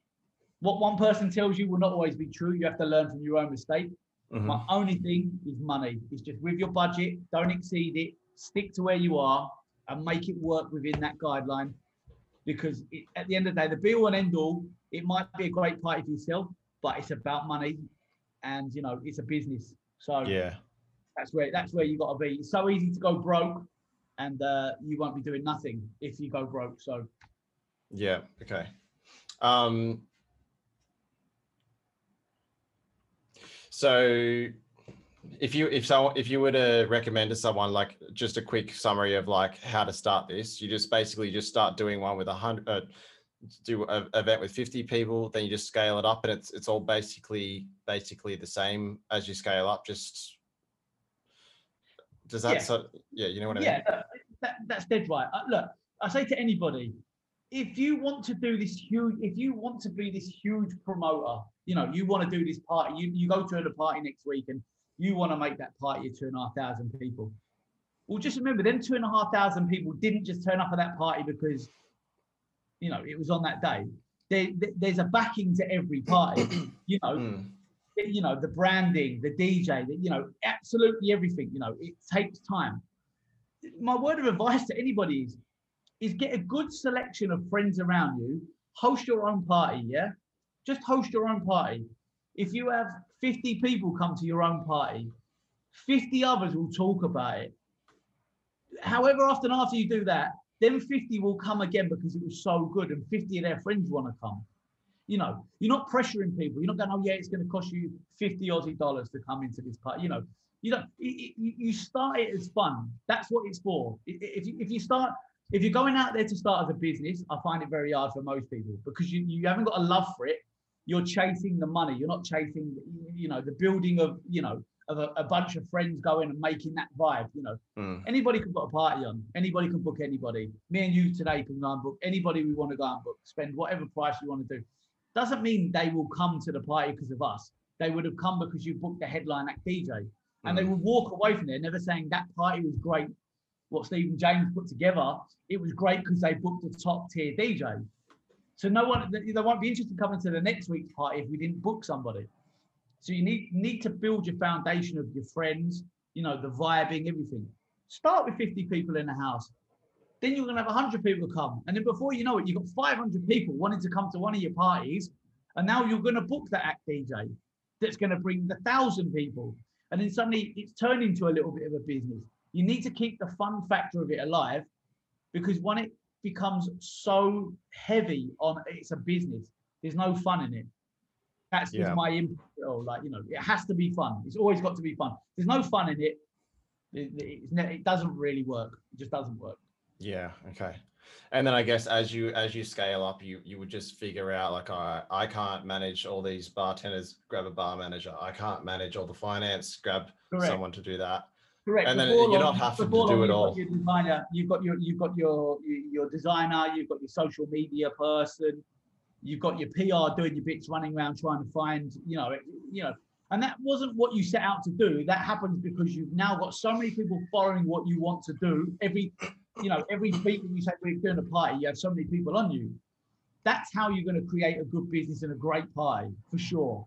Speaker 2: what one person tells you will not always be true. You have to learn from your own mistake.
Speaker 1: Mhm.
Speaker 2: My only thing is money. It's just with your budget, don't exceed it. Stick to where you are and make it work within that guideline. Because it, at the end of the day, the be all and end all, it might be a great party for yourself, but it's about money, and you know it's a business. So
Speaker 1: Yeah.
Speaker 2: that's where that's where you got to be. It's so easy to go broke, and uh, you won't be doing nothing if you go broke. So
Speaker 1: Yeah. Okay. Um, so if you if so if you were to recommend to someone like just a quick summary of like how to start this, you just basically just start doing one with a hundred, uh, do a event with fifty people, then you just scale it up, and it's it's all basically basically the same as you scale up. Just does that
Speaker 2: Yeah.
Speaker 1: so yeah you know what I
Speaker 2: yeah,
Speaker 1: mean?
Speaker 2: that, that, that's dead right. Uh, look, I say to anybody, if you want to do this huge, if you want to be this huge promoter, you know, you want to do this party, you, you go to a party next week and you want to make that party of two and a half thousand people. Well, just remember, them two and a half thousand people didn't just turn up at that party because, you know, it was on that day. There, there- there's a backing to every party. you know,
Speaker 1: Mm,
Speaker 2: you know, the branding, the DJ, the, you know, absolutely everything. You know, it takes time. My word of advice to anybody is, is get a good selection of friends around you. Host your own party. Yeah, just host your own party. If you have 50 people come to your own party, 50 others will talk about it. However, often after you do that, then 50 will come again because it was so good, and 50 of their friends want to come. You know, you're not pressuring people. You're not going, oh yeah, it's going to cost you 50 Aussie dollars to come into this party. You know, you don't. You start it as fun. That's what it's for. If you, if you start, if you're going out there to start as a business, I find it very hard for most people because you, you haven't got a love for it. You're chasing the money. You're not chasing, you know, the building of, you know, of a, a, bunch of friends going and making that vibe. You know, mm. anybody can put a party on. Anybody can book anybody. Me and you today can go and book anybody we want to go and book. Spend whatever price you want to do. Doesn't mean they will come to the party because of us. They would have come because you booked the headline act DJ, and mm. they would walk away from there never saying that party was great. What Stephen James put together, it was great because they booked a top tier DJ. So no one, they won't be interested in coming to the next week's party if we didn't book somebody. So you need need to build your foundation of your friends, you know, the vibing, everything. Start with 50 people in the house. Then you're gonna have 100 people come, and then before you know it, you've got 500 people wanting to come to one of your parties, and now you're gonna book that act DJ that's gonna bring the thousand people, and then suddenly it's turned into a little bit of a business. You need to keep the fun factor of it alive, because when it becomes so heavy on it's a business, there's no fun in it. That's yeah. my input. Like you know, it has to be fun. It's always got to be fun. There's no fun in it. It, it doesn't really work. It just doesn't work.
Speaker 1: Yeah. Okay. And then I guess as you as you scale up, you you would just figure out like I I can't manage all these bartenders. Grab a bar manager. I can't manage all the finance. Grab Correct. someone to do that.
Speaker 2: Correct.
Speaker 1: And then you're not having to do it all.
Speaker 2: Your designer, you've got your you've got your your designer. You've got your social media person you've got your PR doing your bits, running around trying to find, you know, you know, and that wasn't what you set out to do. That happens because you've now got so many people following what you want to do. Every, you know, every week when you say we're doing a party, you have so many people on you. That's how you're going to create a good business and a great pie for sure.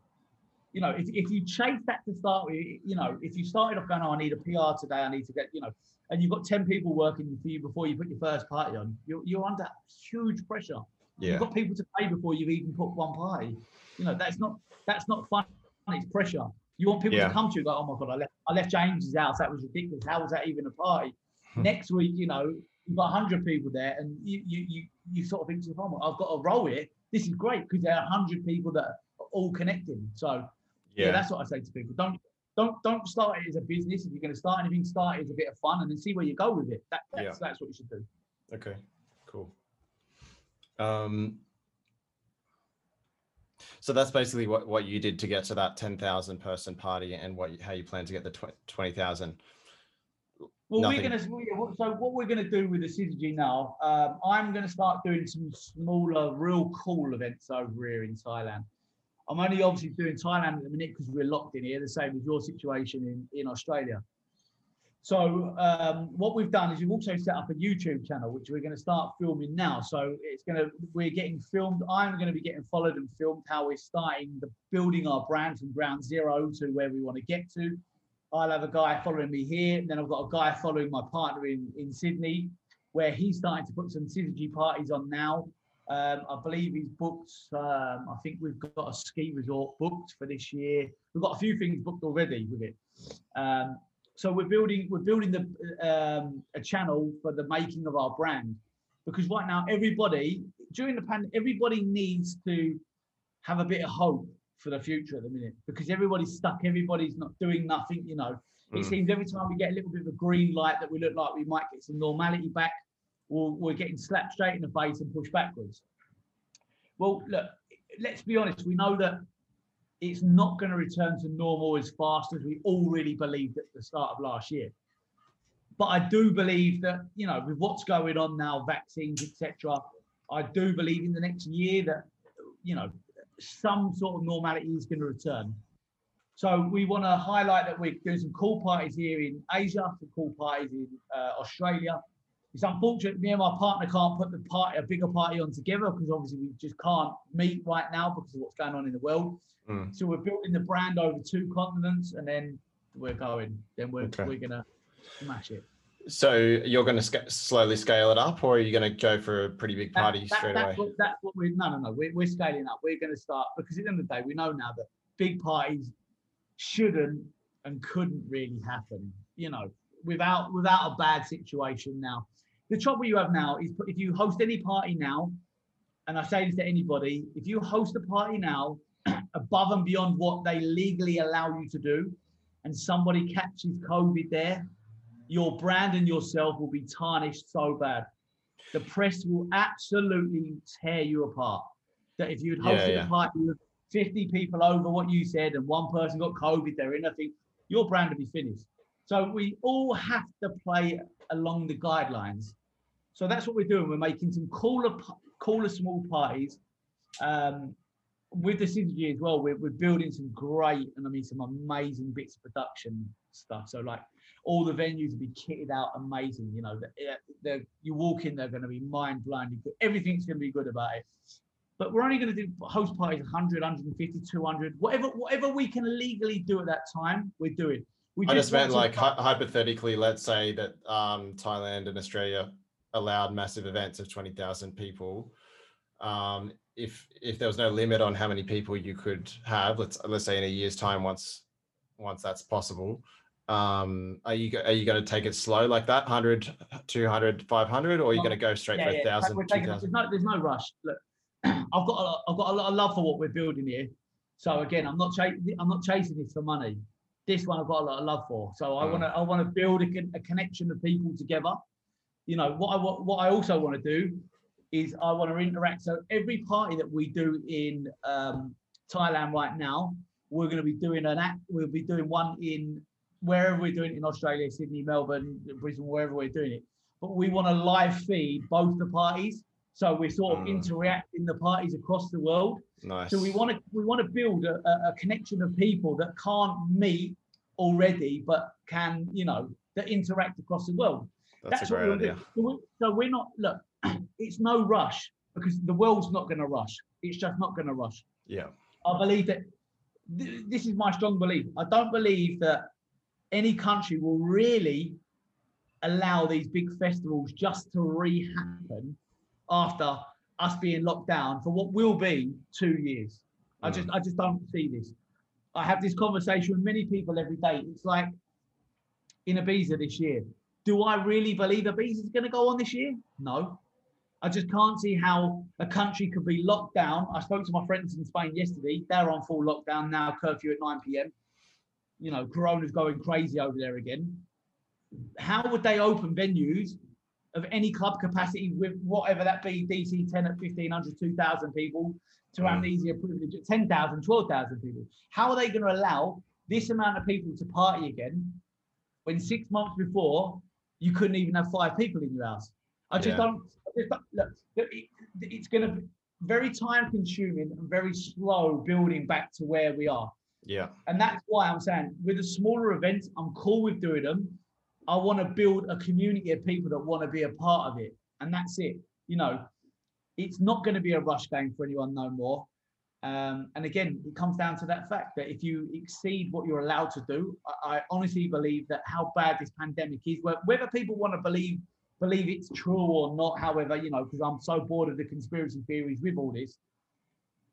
Speaker 2: You know, if, if you chase that to start with, you know, if you started off going, oh, I need a PR today, I need to get, you know, and you've got 10 people working for you before you put your first party on, you're, you're under huge pressure. Yeah. You've got people to pay before you've even put one party. You know, that's not that's not fun. It's pressure. You want people yeah. to come to you go, oh my god, I left I left James's house. That was ridiculous. How was that even a party? Hmm. Next week, you know, you've got hundred people there, and you you you, you sort of think to yourself, oh, I've got a role here. This is great because there are hundred people that are all connecting. So yeah. yeah, that's what I say to people. Don't don't don't start it as a business. If you're going to start anything, start it as a bit of fun, and then see where you go with it. That, that's yeah. that's what you should do.
Speaker 1: Okay, cool. Um, so that's basically what, what you did to get to that 10,000 person party and what how you plan to get the 20,000.
Speaker 2: Well, Nothing. we're going to, so what we're going to do with the Syzygy now, um, I'm going to start doing some smaller, real cool events over here in Thailand. I'm only obviously doing Thailand at the minute because we're locked in here, the same as your situation in, in Australia. So um, what we've done is we've also set up a YouTube channel, which we're going to start filming now. So it's going to we're getting filmed. I'm going to be getting followed and filmed how we're starting the building our brand from ground zero to where we want to get to. I'll have a guy following me here, and then I've got a guy following my partner in in Sydney, where he's starting to put some syzygy parties on now. Um, I believe he's booked. Um, I think we've got a ski resort booked for this year. We've got a few things booked already with it. Um, so we're building we're building the um, a channel for the making of our brand because right now everybody during the pandemic everybody needs to have a bit of hope for the future at the minute because everybody's stuck everybody's not doing nothing you know mm. it seems every time we get a little bit of a green light that we look like we might get some normality back we're, we're getting slapped straight in the face and pushed backwards well look let's be honest we know that it's not going to return to normal as fast as we all really believed at the start of last year. But I do believe that, you know, with what's going on now, vaccines, etc., I do believe in the next year that, you know, some sort of normality is going to return. So we want to highlight that we're doing some cool parties here in Asia, some cool parties in uh, Australia, it's unfortunate me and my partner can't put the party a bigger party on together because obviously we just can't meet right now because of what's going on in the world.
Speaker 1: Mm.
Speaker 2: So we're building the brand over two continents, and then we're going. Then we're
Speaker 1: Okay.
Speaker 2: we're gonna smash it.
Speaker 1: So you're going to sca- slowly scale it up, or are you going to go for a pretty big
Speaker 2: That-
Speaker 1: party
Speaker 2: that-
Speaker 1: straight
Speaker 2: that's
Speaker 1: away?
Speaker 2: What, that's what we're no no no. We're, we're scaling up. We're going to start because at the end of the day, we know now that big parties shouldn't and couldn't really happen. You know, without without a bad situation now. The trouble you have now is if you host any party now, and I say this to anybody, if you host a party now [clears throat] above and beyond what they legally allow you to do, and somebody catches COVID there, your brand and yourself will be tarnished so bad. The press will absolutely tear you apart. That if you'd
Speaker 1: Yeah,
Speaker 2: hosted
Speaker 1: yeah.
Speaker 2: a party with 50 people over what you said and one person got COVID, they're in, I think your brand will be finished. So we all have to play along the guidelines. So that's what we're doing. We're making some cooler, cooler small parties. Um, with the Syzygy as well, we're, we're building some great and I mean some amazing bits of production stuff. So like all the venues will be kitted out amazing. You know, the- the- you walk in, they're going to be mind blowingly good. Everything's going to be good about it. But we're only going to do host parties 100, 150, 200, whatever, whatever we can legally do at that time, we're doing. We
Speaker 1: I just meant like hy- hypothetically, let's say that um, Thailand and Australia allowed massive events of 20,000 people. Um, if if there was no limit on how many people you could have, let's let's say in a year's time, once once that's possible, um, are you are you going to take it slow like that, 100, 200, 500, or are you
Speaker 2: Well,
Speaker 1: going to go straight
Speaker 2: Yeah,
Speaker 1: for
Speaker 2: yeah,
Speaker 1: 1,000,
Speaker 2: we're
Speaker 1: 2,000?
Speaker 2: There's no, there's no rush. Look, [clears throat] I've got a lot, I've got a lot of love for what we're building here. So again, I'm not chasing I'm not chasing this for money. This one I've got a lot of love for. So I
Speaker 1: Mm.
Speaker 2: want to I want to build a, con- a connection of people together. You know what I what, I also want to do is I want to interact. So every party that we do in um, Thailand right now, we're going to be doing an act. We'll be doing one in wherever we're doing it in Australia, Sydney, Melbourne, Brisbane, wherever we're doing it. But we want to live feed both the parties. So we're sort of
Speaker 1: Mm.
Speaker 2: interacting the parties across the world.
Speaker 1: Nice.
Speaker 2: So we want to we want to build a a connection of people that can't meet already, but can you know that interact across the world.
Speaker 1: That's, a
Speaker 2: what
Speaker 1: great idea.
Speaker 2: So So we're not look. [clears throat] It's no rush because the world's not going to rush. It's just not going to rush.
Speaker 1: Yeah.
Speaker 2: I believe that th- this is my strong belief. I don't believe that any country will really allow these big festivals just to re-happen after us being locked down for what will be two years. I mm. just I just don't see this. I have this conversation with many people every day. It's like in Ibiza this year. Do I really believe Ibiza is going to go on this year? No. I just can't see how a country could be locked down. I spoke to my friends in Spain yesterday. They're on full lockdown now, curfew at 9 p.m. You know, Corona's going crazy over there again. How would they open venues of any club capacity with whatever that be, DC 10 at 1,500, 2,000 people, to
Speaker 1: Mm.
Speaker 2: amnesia privilege at 10,000, 12,000 people? How are they going to allow this amount of people to party again when six months before you couldn't even have five people in your house? I just
Speaker 1: Yeah.
Speaker 2: don't, I just don't look, it, it's going to be very time consuming and very slow building back to where we are.
Speaker 1: Yeah.
Speaker 2: And that's why I'm saying with the smaller events, I'm cool with doing them. I want to build a community of people that want to be a part of it. And that's it. You know, it's not going to be a rush game for anyone no more. Um, and again, it comes down to that fact that if you exceed what you're allowed to do, I, I honestly believe that how bad this pandemic is, whether people want to believe believe it's true or not, however, you know, because I'm so bored of the conspiracy theories with all this.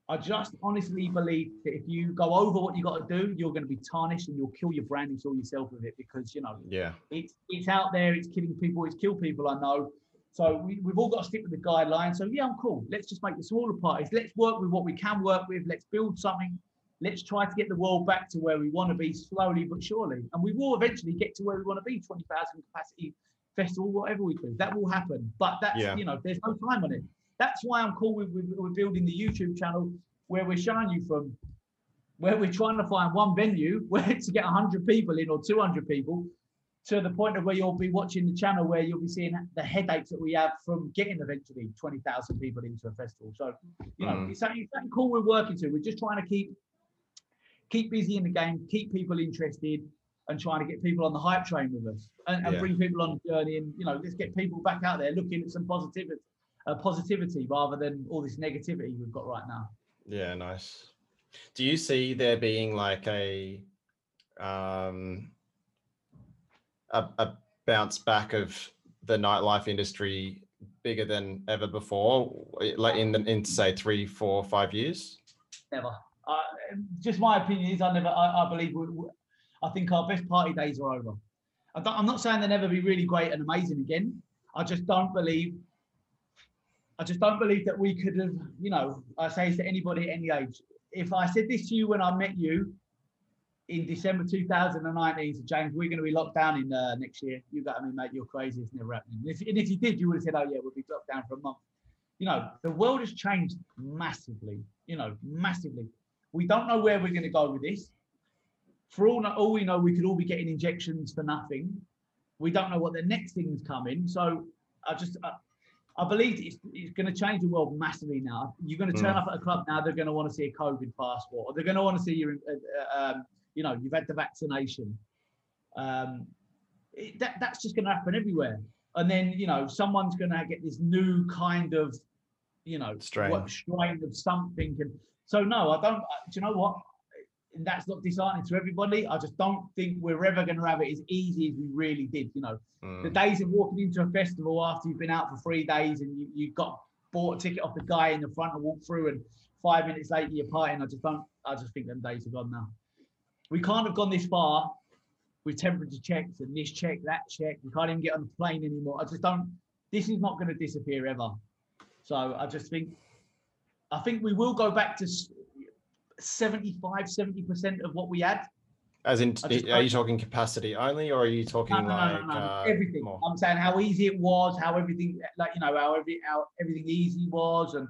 Speaker 2: I just honestly believe that if you go over what you got to do, you're going to be tarnished and you'll kill your brand and kill yourself with it because you know
Speaker 1: Yeah.
Speaker 2: it's it's out there, it's killing people, it's killed people. I know. So we, we've all got to stick with the guidelines. So yeah, I'm cool. Let's just make the smaller parties. Let's work with what we can work with. Let's build something. Let's try to get the world back to where we want to be slowly but surely. And we will eventually get to where we want to be, 20,000 capacity festival, whatever we do. That will happen. But that's,
Speaker 1: Yeah.
Speaker 2: you know, there's no time on it. That's why I'm cool with, with, with building the YouTube channel where we're showing you from where we're trying to find one venue [laughs] where to get 100 people in or 200 people to the point of where you'll be watching the channel where you'll be seeing the headaches that we have from getting eventually 20,000 people into a festival. So, you know,
Speaker 1: Mm.
Speaker 2: it's, something, it's something cool we're working to. We're just trying to keep keep busy in the game, keep people interested. and trying to get people on the hype train with us and, and
Speaker 1: Yeah.
Speaker 2: bring people on the journey and you know let's get people back out there looking at some positivity uh, positivity rather than all this negativity we've got right now
Speaker 1: Yeah, nice. Do you see there being like a um a, a bounce back of the nightlife industry bigger than ever before, like in the, in say three, four, five years?
Speaker 2: never. Uh, just my opinion is i never i, I believe we, we- i think our best party days are over. I i'm not saying they'll never be really great and amazing again. I just don't believe i just don't believe that we could have you know i say to anybody at any age. If i said this to you when i met you in december 2019 so james we're going to be locked down in uh, next year. You got me mate you're crazy it's never happening and if, and if you did you would have said oh yeah we'll be locked down for a month. You know the world has changed massively you know massively. We don't know where we're going to go with this. For all, all we know we could all be getting injections for nothing. We don't know what the next thing's coming. So i just i, I believe it's, it's going to change the world massively now. You're going to turn
Speaker 1: Mm.
Speaker 2: up at a club now they're going to want to see a covid passport or they're going to want to see your uh, uh, um, you know you've had the vaccination. Um, it, that, that's just going to happen everywhere. And then you know someone's going to get this new kind of you know
Speaker 1: Strain.
Speaker 2: what strain of something. And so no i don't uh, do you know what? And that's not disheartening to everybody. I just don't think we're ever going to have it as easy as we really did you know. The
Speaker 1: Mm,
Speaker 2: days of walking into a festival after you've been out for three days and you, you got bought a ticket off the guy in the front and walked through and five minutes later you're partying i just don't i just think them days are gone now we can't have gone this far with temperature checks and this check that check we can't even get on the plane anymore i just don't this is not going to disappear ever so i just think i think we will go back to s- 75 70% of what we had
Speaker 1: As in, are you talking capacity only, or are you talking
Speaker 2: no, no,
Speaker 1: like
Speaker 2: no, no, no.
Speaker 1: uh,
Speaker 2: everything.
Speaker 1: more?
Speaker 2: I'm saying how easy it was, how everything, like you know, how every how everything easy was, and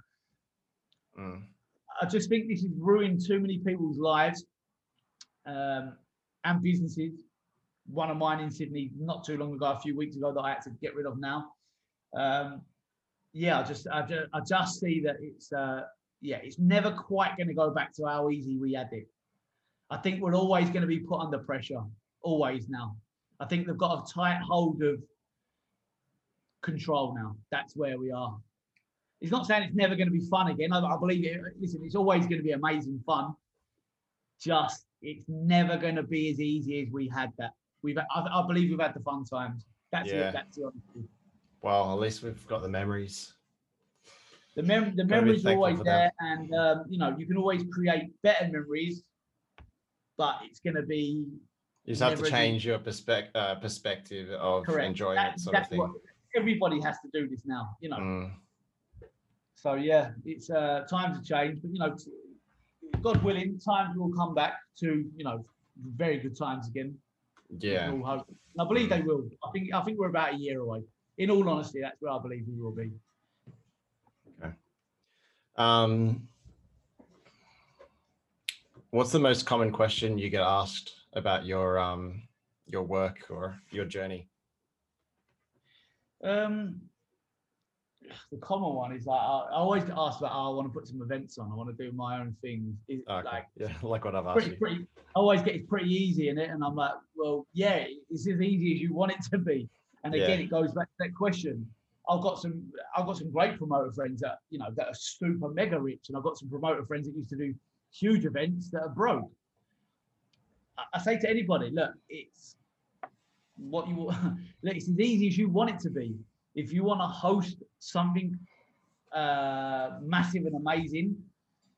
Speaker 1: Mm,
Speaker 2: I just think this has ruined too many people's lives um, and businesses. One of mine in Sydney, not too long ago, a few weeks ago, that I had to get rid of now. Um, yeah, I just, I just, I just see that it's, uh, yeah, it's never quite going to go back to how easy we had it. I think we're always going to be put under pressure, always now. I think they've got a tight hold of control now. That's where we are. It's not saying it's never going to be fun again. I, I believe it. Listen, it's always going to be amazing fun. Just it's never going to be as easy as we had that. We've, I, I believe we've had the fun times. That's
Speaker 1: Yeah.
Speaker 2: it. That's the honesty.
Speaker 1: well, at least we've got the memories.
Speaker 2: The, mem- the memories are always there, and um, you know you can always create better memories, but it's going to be
Speaker 1: You just have to change your perspective uh, perspective of
Speaker 2: correct.
Speaker 1: enjoying
Speaker 2: That-
Speaker 1: it, sort of thing.
Speaker 2: what everybody has to do this now. You know.
Speaker 1: Mm,
Speaker 2: So yeah, it's uh, times have changed, but you know, God willing, times will come back to you know very good times again.
Speaker 1: yeah.
Speaker 2: I believe they will. I think I think we're about a year away. In all honesty, that's where I believe we will be. Okay.
Speaker 1: Um, what's the most common question you get asked about your um your work or your journey?
Speaker 2: Um, the common one is like I, I always get asked about. Oh, I want to put some events on. I want to do my own things. Is
Speaker 1: Okay.
Speaker 2: like [laughs]
Speaker 1: yeah, like what I've asked
Speaker 2: pretty,
Speaker 1: you.
Speaker 2: pretty. I always get it's pretty easy in it, and I'm like, well, yeah, it's as easy as you want it to be. And
Speaker 1: Yeah.
Speaker 2: again, it goes back to that question. I've got some, I've got some great promoter friends that you know that are super mega rich, and I've got some promoter friends that used to do huge events that are broke. I, I say to anybody, look, it's what you [laughs] look, it's as easy as you want it to be. If you want to host something uh, massive and amazing,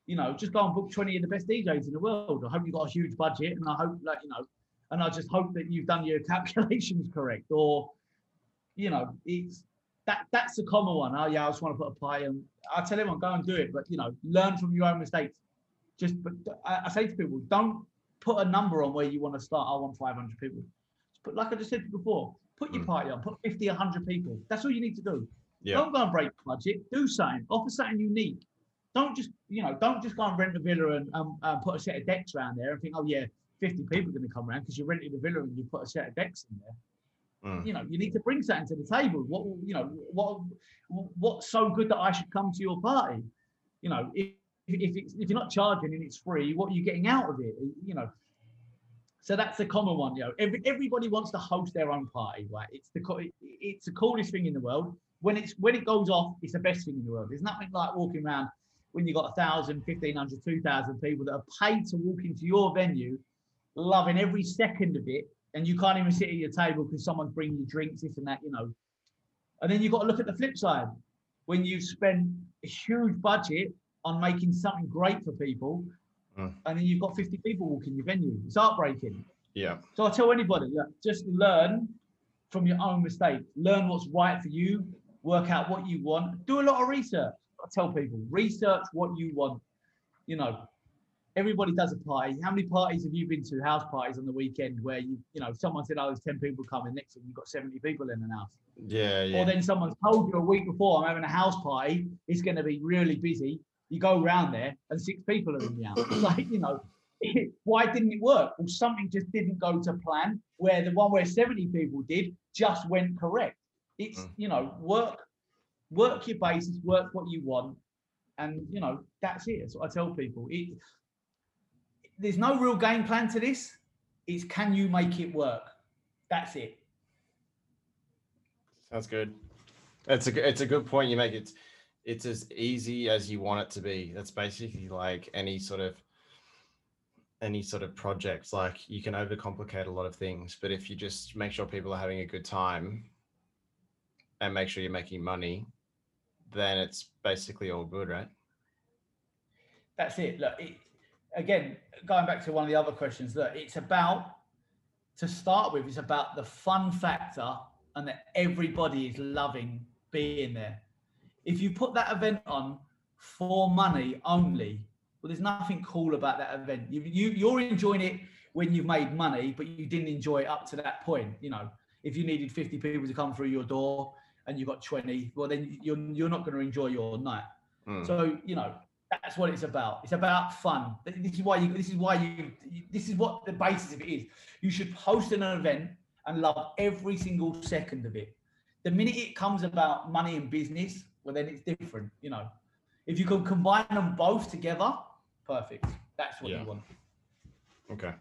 Speaker 2: you know, just go and book 20 of the best DJs in the world. I hope you've got a huge budget and I hope like, you know, and I just hope that you've done your [laughs] calculations correct or, you know, it's that that's the common one. Oh yeah, I just want to put a party and I tell everyone go and do it, but you know, learn from your own mistakes. Just, but I, I say to people, don't put a number on where you want to start. I want 500 people. But like I just said before, put your
Speaker 1: Mm.
Speaker 2: party on, put 50, 100 people. That's all you need to do.
Speaker 1: Yeah.
Speaker 2: Don't go and break the budget. Do something. Offer something unique. Don't just, you know, don't just go and rent a villa and um, uh, put a set of decks around there and think, oh yeah, 50 people are going to come around because you rented a villa and you put a set of decks in there.
Speaker 1: Mm,
Speaker 2: You know, you need to bring something to the table. What, you know, what, what's so good that I should come to your party? You know, if if, it's, if you're not charging and it's free, what are you getting out of it? You know, So that's the common one, you know. Every, everybody wants to host their own party, right? It's the it's the coolest thing in the world. When it's when it goes off, it's the best thing in the world. There's nothing like walking around when you've got a thousand, fifteen hundred, two thousand people that are paid to walk into your venue, loving every second of it, and you can't even sit at your table because someone's bringing you drinks, this and that, you know. And then you've got to look at the flip side. When you've spent a huge budget on making something great for people, mm. and then you've got 50 people walking your venue. It's heartbreaking.
Speaker 1: Yeah.
Speaker 2: So I tell anybody, look, just learn from your own mistakes. Learn what's right for you. Work out what you want. Do a lot of research. I tell people, research what you want. You know, everybody does a party. How many parties have you been to, house parties on the weekend where you, you know, someone said, oh, there's 10 people coming, next thing you've got 70 people in the house.
Speaker 1: Yeah, yeah.
Speaker 2: Or then someone's told you a week before, I'm having a house party, it's going to be really busy. You go around there and six people are in the house. like, you know, [laughs] why didn't it work? Well, something just didn't go to plan, where the one where 70 people did just went correct. It's, mm. you know, work, work your basis, work what you want. And, you know, that's it. That's what I tell people. It, there's no real game plan to this. It's can you make it work? That's it.
Speaker 1: Sounds good. It's a it's a good point you make. It's it's as easy as you want it to be. That's basically like any sort of any sort of project. Like you can overcomplicate a lot of things, but if you just make sure people are having a good time and make sure you're making money, then it's basically all good, right?
Speaker 2: That's it. Look, it, again, going back to one of the other questions, that it's about to start with, it's about the fun factor and that everybody is loving being there. If you put that event on for money only, well, there's nothing cool about that event. You, you you're enjoying it when you've made money, but you didn't enjoy it up to that point. You know, if you needed 50 people to come through your door and you've got 20, well, then you're you're not going to enjoy your night. Mm. So you know, that's what it's about. It's about fun. This is why you. This is why you. This is what the basis of it is. You should host an event and love every single second of it. The minute it comes about money and business, well, then it's different. You know, if you can combine them both together, perfect. That's what yeah. you want.
Speaker 1: Okay.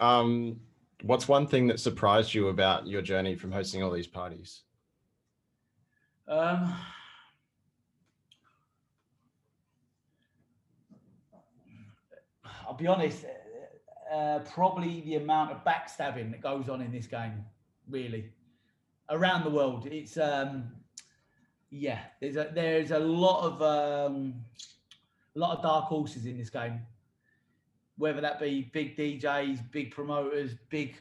Speaker 1: Um, what's one thing that surprised you about your journey from hosting all these parties?
Speaker 2: Um, I'll be honest, uh, probably the amount of backstabbing that goes on in this game, really, around the world. It's um, yeah, there's a there's a lot of um, a lot of dark horses in this game, whether that be big DJs, big promoters, big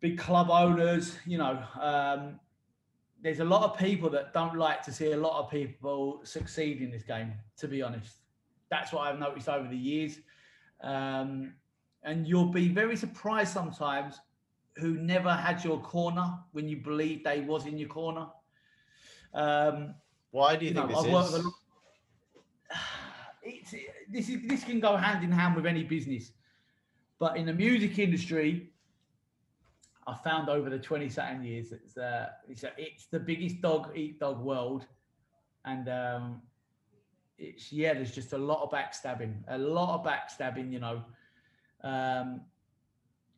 Speaker 2: big club owners. You know, um, there's a lot of people that don't like to see a lot of people succeed in this game. To be honest, that's what I've noticed over the years. Um, and you'll be very surprised sometimes who never had your corner when you believed they was in your corner. Um,
Speaker 1: Why do you, you think know, this is? [sighs]
Speaker 2: It's, this is this can go hand in hand with any business, but in the music industry, I found over the twenty something years it's uh, it's, it's the biggest dog eat dog world, and um, it's yeah, there's just a lot of backstabbing, a lot of backstabbing. You know, um,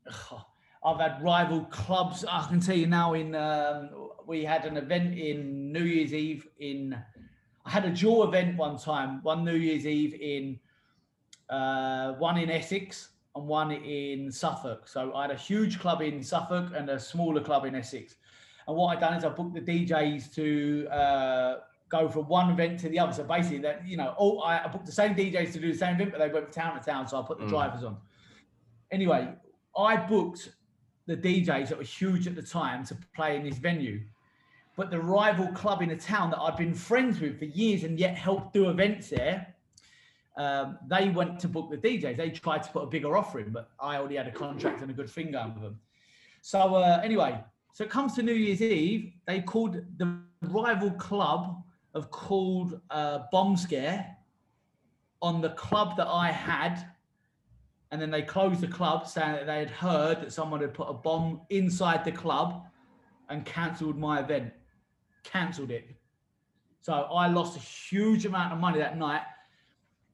Speaker 2: [sighs] I've had rival clubs. I can tell you now. In um, we had an event in New Year's Eve in. I had a jaw event one time, one New Year's Eve in uh, one in Essex and one in Suffolk. So I had a huge club in Suffolk and a smaller club in Essex. And what I done is I booked the DJs to uh, go from one event to the other. So basically, that you know, all I, I, booked the same DJs to do the same event, but they went from town to town. So I put the mm. drivers on. Anyway, I booked the DJs that were huge at the time to play in this venue, but the rival club in the town that I'd been friends with for years and yet helped do events there. Um, they went to book the DJs. They tried to put a bigger offer in, but I already had a contract and a good thing going with them. So uh, anyway, so it comes to New Year's Eve. They called the rival club have called a bomb scare on the club that I had. And then they closed the club saying that they had heard that someone had put a bomb inside the club and cancelled my event. Cancelled it. So I lost a huge amount of money that night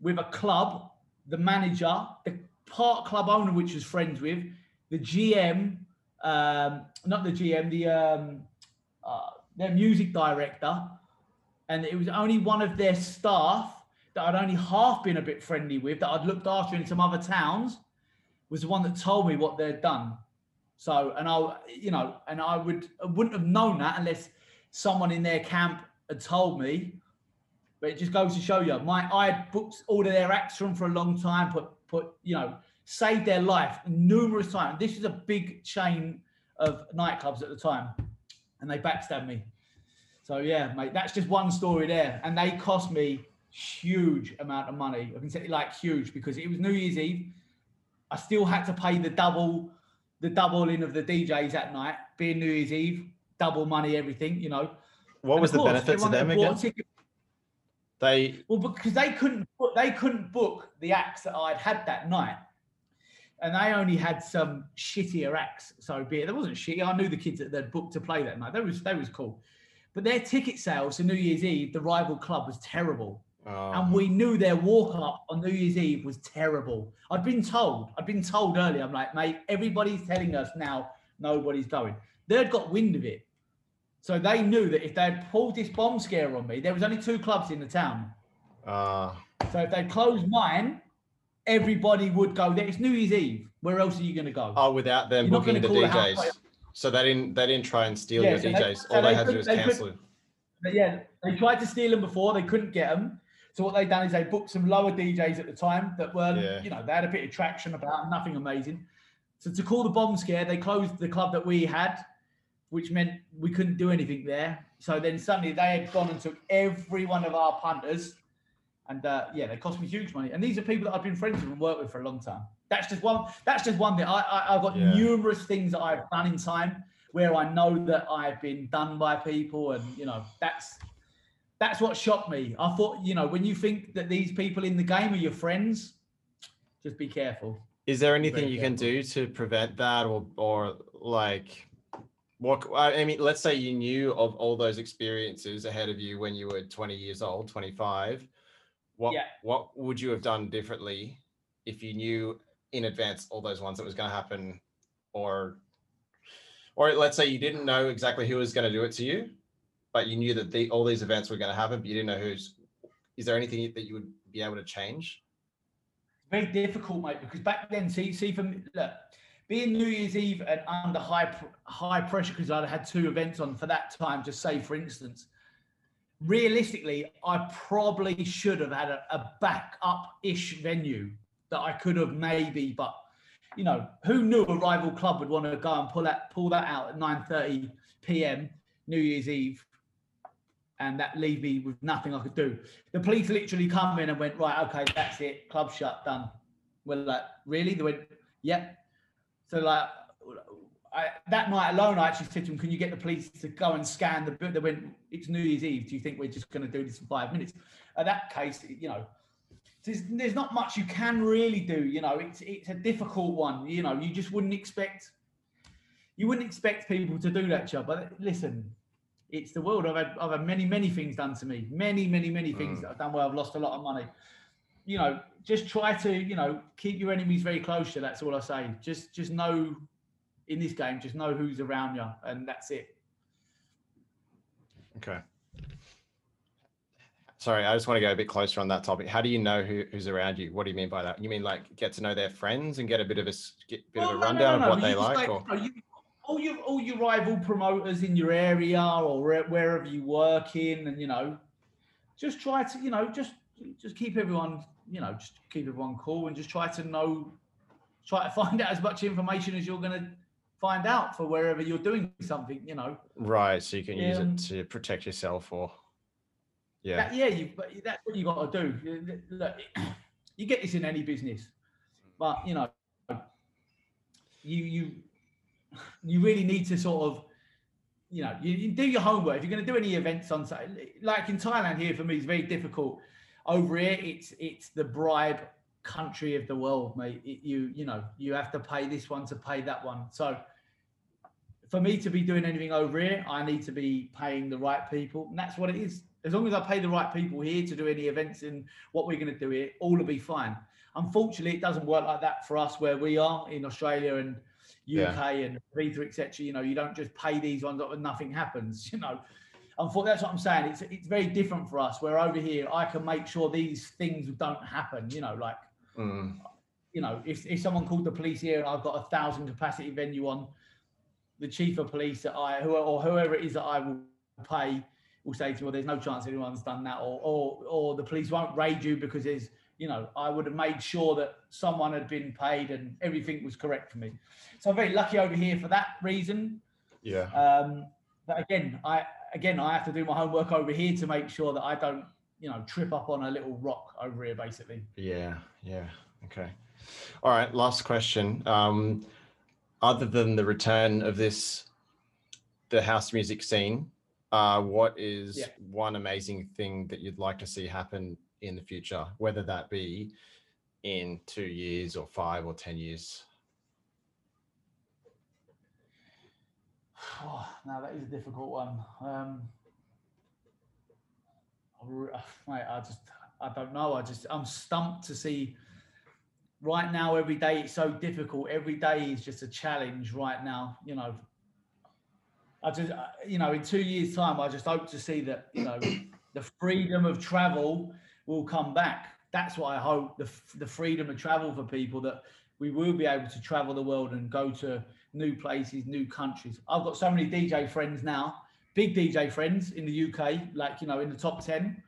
Speaker 2: with a club, the manager, the Park Club owner, which was friends with the GM, um, not the GM, the um, uh, their music director, and it was only one of their staff that I'd only half been a bit friendly with, that I'd looked after in some other towns, was the one that told me what they'd done. So, and I, you know, and I would I wouldn't have known that unless someone in their camp had told me. But it just goes to show you, my I had booked all of their acts from for a long time, put put you know, saved their life numerous times. This is a big chain of nightclubs at the time, and they backstabbed me. So yeah, mate, that's just one story there, and they cost me huge amount of money. I can say like huge because it was New Year's Eve. I still had to pay the double, the double in of the DJs at night, being New Year's Eve, double money, everything, you know.
Speaker 1: What
Speaker 2: And
Speaker 1: was the
Speaker 2: course,
Speaker 1: benefit to them
Speaker 2: that bought a
Speaker 1: again? They
Speaker 2: well, because they couldn't book, they couldn't book the acts that I'd had that night, and they only had some shittier acts. So be it, there wasn't shitty. I knew the kids that they'd booked to play that night. That was that was cool, but their ticket sales to New Year's Eve, the rival club, was terrible.
Speaker 1: oh,
Speaker 2: and we knew their walk up on New Year's Eve was terrible. I'd been told, I'd been told earlier, I'm like, mate, everybody's telling us now nobody's going. They'd got wind of it. So they knew that if they'd pulled this bomb scare on me, there was only two clubs in the town.
Speaker 1: uh,
Speaker 2: So if they closed mine, everybody would go there. It's New Year's Eve. Where else are you going to go?
Speaker 1: oh, without them
Speaker 2: You're
Speaker 1: booking the
Speaker 2: gonna call a house
Speaker 1: DJs. So they didn't they didn't try and steal
Speaker 2: Yeah,
Speaker 1: your
Speaker 2: so they-
Speaker 1: DJs.
Speaker 2: so
Speaker 1: All they
Speaker 2: they
Speaker 1: had to do was cancel
Speaker 2: them. Yeah, they tried to steal them before. They couldn't get them. So what they done is they booked some lower DJs at the time that were,
Speaker 1: Yeah.
Speaker 2: you know, they had a bit of traction about nothing amazing. So to call the bomb scare, they closed the club that we had, which meant we couldn't do anything there. So then suddenly they had gone and took every one of our punters, and uh, yeah, they cost me huge money. And these are people that I've been friends with and worked with for a long time. That's just one. That's just one thing. I, I I've got
Speaker 1: Yeah.
Speaker 2: numerous things that I've done in time where I know that I've been done by people, and you know that's that's what shocked me. I thought, you know, when you think that these people in the game are your friends, just be careful.
Speaker 1: Is there anything you can do to prevent that, or or like, what? I mean, let's say you knew of all those experiences ahead of you when you were 20 years old, 25. What
Speaker 2: Yeah.
Speaker 1: what would you have done differently if you knew in advance all those ones that was going to happen, or or let's say you didn't know exactly who was going to do it to you, but you knew that the, all these events were going to happen, but you didn't know who's. Is there anything that you would be able to change?
Speaker 2: Very difficult, mate, because back then, see, see, from look, being New Year's Eve and under high high pressure because I'd had two events on for that time. Just say, for instance, realistically, I probably should have had a, a backup-ish venue that I could have maybe, but you know, who knew a rival club would want to go and pull that pull that out at 9:30 p.m. New Year's Eve, and that leave me with nothing I could do. The police literally come in and went, right, okay, that's it, club shut, done. We're like, really? They went, yep. So like, I, that night alone, I actually said to him, can you get the police to go and scan the book? They went, it's New Year's Eve. Do you think we're just going to do this in five minutes? In that case, you know, there's, there's not much you can really do. You know, it's it's a difficult one. You know, you just wouldn't expect you wouldn't expect people to do that job. But listen, it's the world. I've had I've had many many things done to me. Many many many things
Speaker 1: Mm.
Speaker 2: that I've done where I've lost a lot of money. You know, just try to you know keep your enemies very close to. you, That's all I say. Just just know in this game, just know who's around you, and that's it.
Speaker 1: Okay. Sorry, I just want to go a bit closer on that topic. How do you know who, who's around you? What do you mean by that? You mean like get to know their friends and get a bit of a bit
Speaker 2: Well,
Speaker 1: of a
Speaker 2: no, no,
Speaker 1: rundown
Speaker 2: no,
Speaker 1: of what
Speaker 2: no,
Speaker 1: they
Speaker 2: you
Speaker 1: like? or
Speaker 2: you you- all your all your rival promoters in your area or where- wherever you work in, and you know, just try to you know just just keep everyone you know just keep everyone cool and just try to know, try to [laughs] find out as much information as you're going to find out for wherever you're doing something. You know,
Speaker 1: right, so you can use
Speaker 2: Um,
Speaker 1: it to protect yourself or yeah.
Speaker 2: That- yeah, you but that's what you got to do. Look, [clears throat] you get this in any business, but you know, you you you really need to sort of, you know, you, you do your homework. If you're going to do any events on, like in Thailand here for me, it's very difficult. Over here, it's it's the bribe country of the world, mate. It, you you know, you have to pay this one to pay that one. So for me to be doing anything over here, I need to be paying the right people, and that's what it is. As long as I pay the right people here to do any events and what we're going to do here, all will be fine. Unfortunately, it doesn't work like that for us where we are in Australia and UK
Speaker 1: Yeah.
Speaker 2: and etc. You know, you don't just pay these ones up and nothing happens. [laughs] You know, unfortunately, that's what I'm saying. It's it's very different for us. Where over here, I can make sure these things don't happen. You know, like
Speaker 1: Mm,
Speaker 2: you know, if, if someone called the police here and I've got a thousand capacity venue on, the chief of police that I who or whoever it is that I will pay will say to me, well, there's no chance anyone's done that, or or or the police won't raid you because there's you know I would have made sure that someone had been paid and everything was correct for me. So I'm very lucky over here for that reason.
Speaker 1: yeah.
Speaker 2: Um, but again, I again I have to do my homework over here to make sure that I don't you know trip up on a little rock over here basically.
Speaker 1: Yeah, yeah. Okay. All right. Last question. Um, other than the return of this, the house music scene, uh, what is
Speaker 2: Yeah.
Speaker 1: one amazing thing that you'd like to see happen in the future, whether that be in two years or five or 10 years?
Speaker 2: Oh, now that is a difficult one. Um, [sighs] I just, I don't know. I just, I'm stumped to see. Right now, every day it's so difficult. Every day is just a challenge. Right now, you know. I just, you know, in two years' time, I just hope to see that, you know, the freedom of travel will come back. That's what I hope. The the freedom of travel for people that we will be able to travel the world and go to new places, new countries. I've got so many DJ friends now, big DJ friends in the UK, like you know, in the top ten,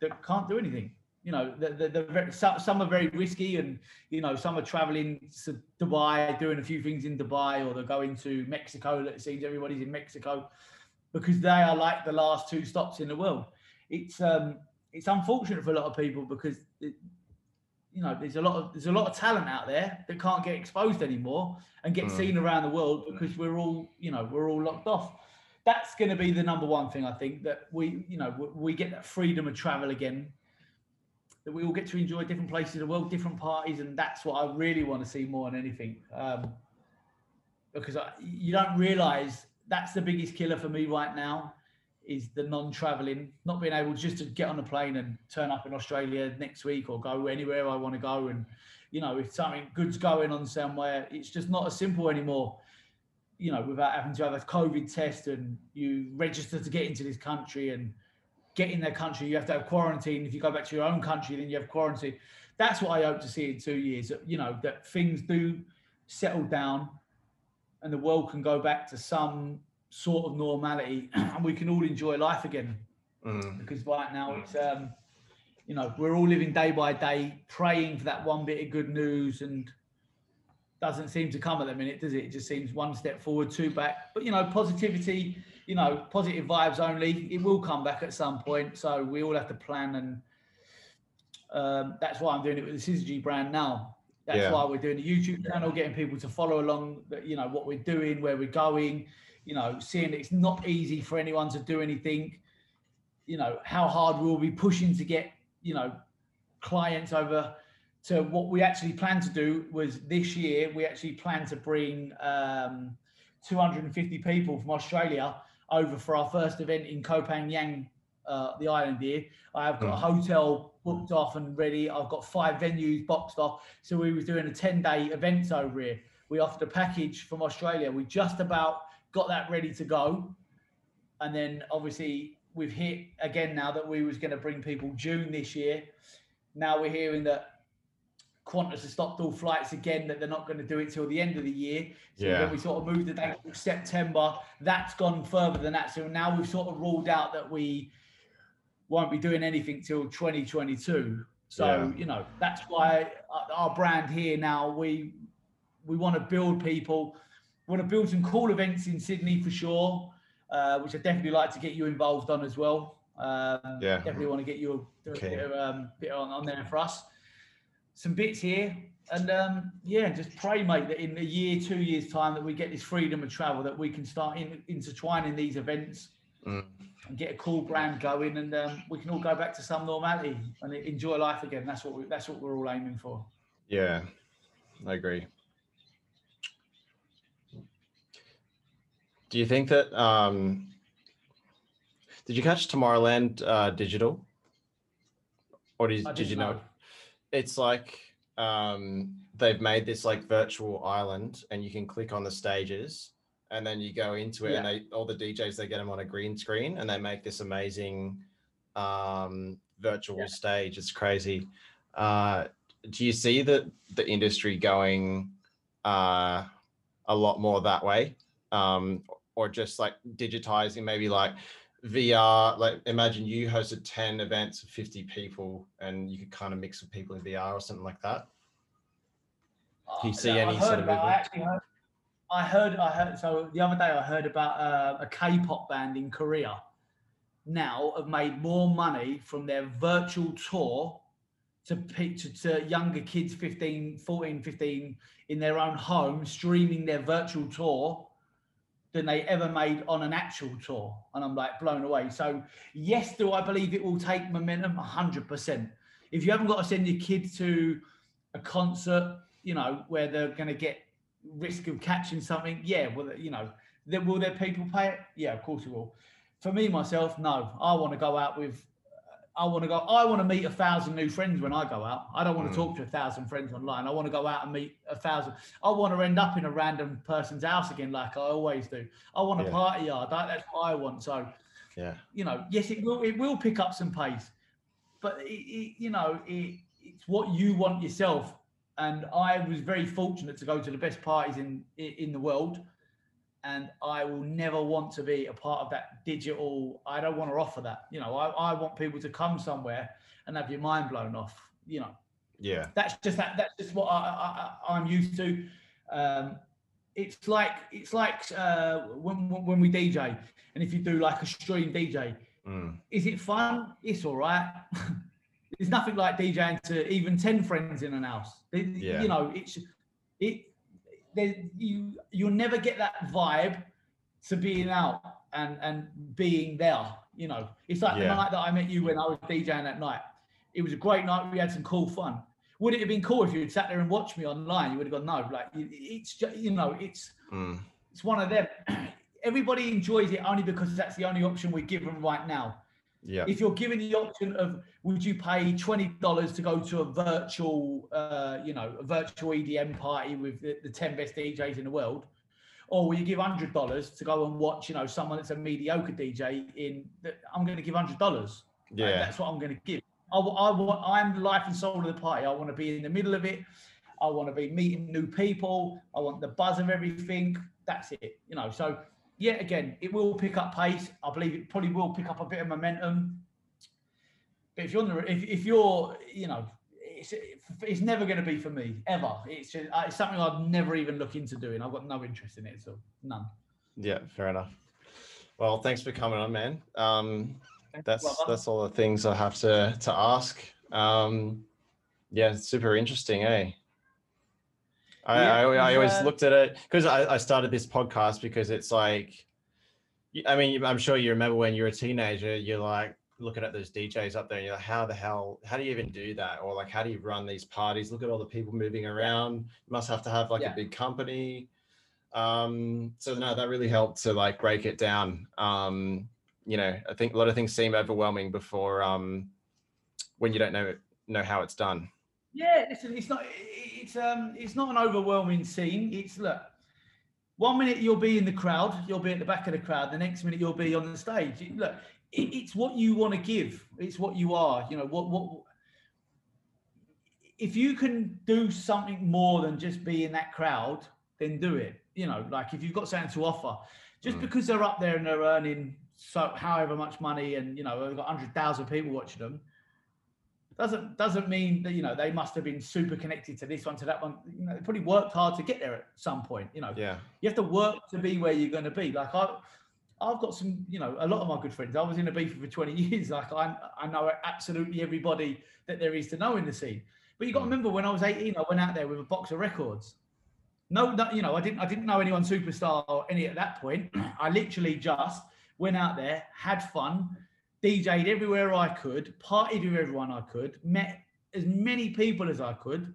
Speaker 2: that can't do anything. You know, the, the, the some, are very risky, and you know, some are traveling to Dubai, doing a few things in Dubai, or they're going to Mexico. It seems everybody's in Mexico because they are like the last two stops in the world. It's um, it's unfortunate for a lot of people because it, you know there's a lot of there's a lot of talent out there that can't get exposed anymore and get
Speaker 1: Mm.
Speaker 2: seen around the world because we're all you know we're all locked off. That's going to be the number one thing i think that we you know we, get that freedom of travel again that we all get to enjoy different places of the world different parties and that's what i really want to see more than anything. Um, because I, you don't realize that's the biggest killer for me right now is the non-traveling, not being able just to get on a plane and turn up in Australia next week or go anywhere I want to go. And you know, if something good's going on somewhere, it's just not as simple anymore. You know, without having to have a COVID test and you register to get into this country and get in their country, you have to have quarantine. If you go back to your own country, then you have quarantine. That's what I hope to see in two years. You know, that things do settle down and the world can go back to some sort of normality [clears throat] and we can all enjoy life again.
Speaker 1: Mm,
Speaker 2: because right now it's um you know we're all living day by day praying for that one bit of good news and doesn't seem to come at the minute does it? It just seems one step forward two back. But you know positivity you know positive vibes only. It will come back at some point. So we all have to plan and um, that's why i'm doing it with the syzygy brand now. That's
Speaker 1: Yeah.
Speaker 2: why we're doing a youtube channel getting people to follow along that you know what we're doing where we're going you know seeing it's not easy for anyone to do anything. You know how hard we'll be pushing to get you know clients over to what we actually plan to do was this year we actually plan to bring um, 250 people from australia over for our first event in koh phangan uh, the island here. I have got a hotel booked off and ready. I've got five venues boxed off. So we were doing a 10 day events over here. We offered a package from australia. We just about got that ready to go and then obviously we've hit again now that we was going to bring people June this year. Now we're hearing that Qantas has stopped all flights again, that they're not going to do it till the end of the year. So
Speaker 1: Yeah.
Speaker 2: then we sort of moved the date to September. That's gone further than that. So now we've sort of ruled out that we won't be doing anything till 2022. So
Speaker 1: Yeah.
Speaker 2: you know that's why our- our brand here now we we want to build people, want to build some cool events in Sydney for sure uh, which I definitely like to get you involved on as well. Um,
Speaker 1: Yeah.
Speaker 2: definitely want to get you a, a
Speaker 1: Okay.
Speaker 2: bit, of, um, bit on, on there for us. Some bits here, and um, yeah, just pray, mate, that in a year, two years time, that we get this freedom of travel, that we can start in, intertwining these events
Speaker 1: mm.
Speaker 2: and get a cool brand going, and um, we can all go back to some normality and enjoy life again. That's what we, that's what we're all aiming for.
Speaker 1: Yeah, I agree. Do you think that um did you catch Tomorrowland uh digital? Or did, did you know?
Speaker 2: know.
Speaker 1: it's like um, they've made this like virtual island, and you can click on the stages, and then you go into it, and they all the DJs they get them on a green screen, and they make this amazing um, virtual
Speaker 2: Yeah.
Speaker 1: stage. It's crazy. Uh, do you see the the industry going uh, a lot more that way, um, or just like digitizing, maybe like VR? Like, imagine you hosted ten events of fifty people, and you could kind of mix with people in VR or something like that. Do you
Speaker 2: Uh,
Speaker 1: see
Speaker 2: I
Speaker 1: any sort of
Speaker 2: about- I
Speaker 1: movement?
Speaker 2: I heard. I heard. So the other day, I heard about uh, a K-pop band in Korea. Now have made more money from their virtual tour to, to to younger kids 15 14 15 in their own home streaming their virtual tour than they ever made on an actual tour. And i'm like blown away. So yes do i believe it will take momentum? 100% if you haven't got to send your kid to a concert you know where they're going to get risk of catching something yeah well you know there, will their people pay it? Yeah of course it will. For me myself no. I want to go out with I want to go. I want to meet a thousand new friends when I go out. I don't want
Speaker 1: Mm.
Speaker 2: to talk to a thousand friends online. I want to go out and meet a thousand. I want to end up in a random person's house again, like I always do. I want a
Speaker 1: Yeah.
Speaker 2: party yard. That, that's what I want. So,
Speaker 1: Yeah,
Speaker 2: you know, yes, it will. It will pick up some pace, but it, it, you know, it, it's what you want yourself. And I was very fortunate to go to the best parties in in the world, and I will never want to be a part of that digital. I don't want to offer that. You know, I, I want people to come somewhere and have your mind blown off. You know,
Speaker 1: yeah,
Speaker 2: that's just that. That's just what I, I, I'm used to. Um, it's like it's like uh, when when we DJ, and if you do like a stream DJ,
Speaker 1: mm,
Speaker 2: is it fun? It's all right. [laughs] There's nothing like DJing to even ten friends in an house. They-
Speaker 1: Yeah.
Speaker 2: You know, it's it. You you'll never get that vibe to being out and and being there. You know, it's like
Speaker 1: Yeah.
Speaker 2: the night that I met you when I was DJing that night. It was a great night. We had some cool fun. Would it have been cool if you had sat there and watched me online? You would have gone no. Like it's just you know it's
Speaker 1: mm,
Speaker 2: it's one of them. [clears throat] Everybody enjoys it only because that's the only option we're given right now
Speaker 1: yeah,
Speaker 2: if you're given the option of would you pay twenty dollars to go to a virtual, uh, you know, a virtual EDM party with the, the ten best DJs in the world, or will you give hundred dollars to go and watch, you know, someone that's a mediocre DJ? In the, I'm going to give hundred dollars.
Speaker 1: yeah,
Speaker 2: that's what I'm going to give. I, I want. I'm the life and soul of the party. I want to be in the middle of it. I want to be meeting new people. I want the buzz of everything. That's it. You know. So yeah, again, it will pick up pace. I believe it probably will pick up a bit of momentum. But if you're on the, if, if you're, you know, it's it's never going to be for me ever. It's just, uh, it's something I'd never even look into doing. I've got no interest in it. So none.
Speaker 1: yeah. Fair enough. Well, thanks for coming on, man. Um, that's
Speaker 2: brother.
Speaker 1: that's all the things I have to to ask. Um, yeah, super interesting, eh? I,
Speaker 2: Yeah,
Speaker 1: I, I always
Speaker 2: uh,
Speaker 1: looked at it because I, I started this podcast because it's like, I mean, I'm sure you remember when you were a teenager, you're like looking at those DJs up there, and you're like, how the hell, how do you even do that? Or like, how do you run these parties? Look at all the people moving around. You must have to have like
Speaker 2: Yeah.
Speaker 1: a big company. Um, so no, that really helped to like break it down. Um, you know, I think a lot of things seem overwhelming before um when you don't know know how it's done.
Speaker 2: Yeah, listen, it's not it's um it's not an overwhelming scene. It's look, one minute you'll be in the crowd, you'll be at the back of the crowd. The next minute you'll be on the stage. It- look, it, it's what you want to give. It's what you are. You know what what. If you can do something more than just be in that crowd, then do it. You know, like if you've got something to offer, just
Speaker 1: Mm.
Speaker 2: because they're up there and they're earning so however much money, and you know they've got hundred thousand people watching them, doesn't doesn't mean that you know they must have been super connected to this one to that one. You know, they probably worked hard to get there at some point. You know,
Speaker 1: Yeah.
Speaker 2: you have to work to be where you're going to be. Like I, I've got some, you know, a lot of my good friends. I was in Ibiza for 20 [laughs] years. Like I, I know absolutely everybody that there is to know in the scene. But you got to
Speaker 1: Mm.
Speaker 2: remember when I was 18, I went out there with a box of records. No, no, you know, I didn't, I didn't know anyone superstar or any at that point. [clears throat] I literally just went out there, had fun, DJ'd everywhere I could, partied with everyone I could, met as many people as I could,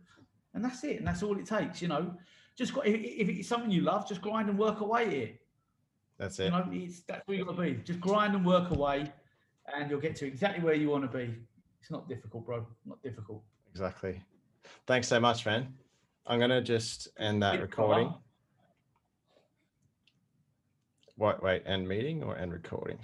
Speaker 2: and that's it. And that's all it takes, you know. Just got, if, if it's something you love, just grind and work away it.
Speaker 1: That's
Speaker 2: You
Speaker 1: it.
Speaker 2: know, it's that's where you got to be. Just grind and work away, and you'll get to exactly where you want to be. It's not difficult, bro. Not difficult.
Speaker 1: exactly. Thanks so much, man. I'm gonna just end that recording. Wait, wait, end meeting or end recording?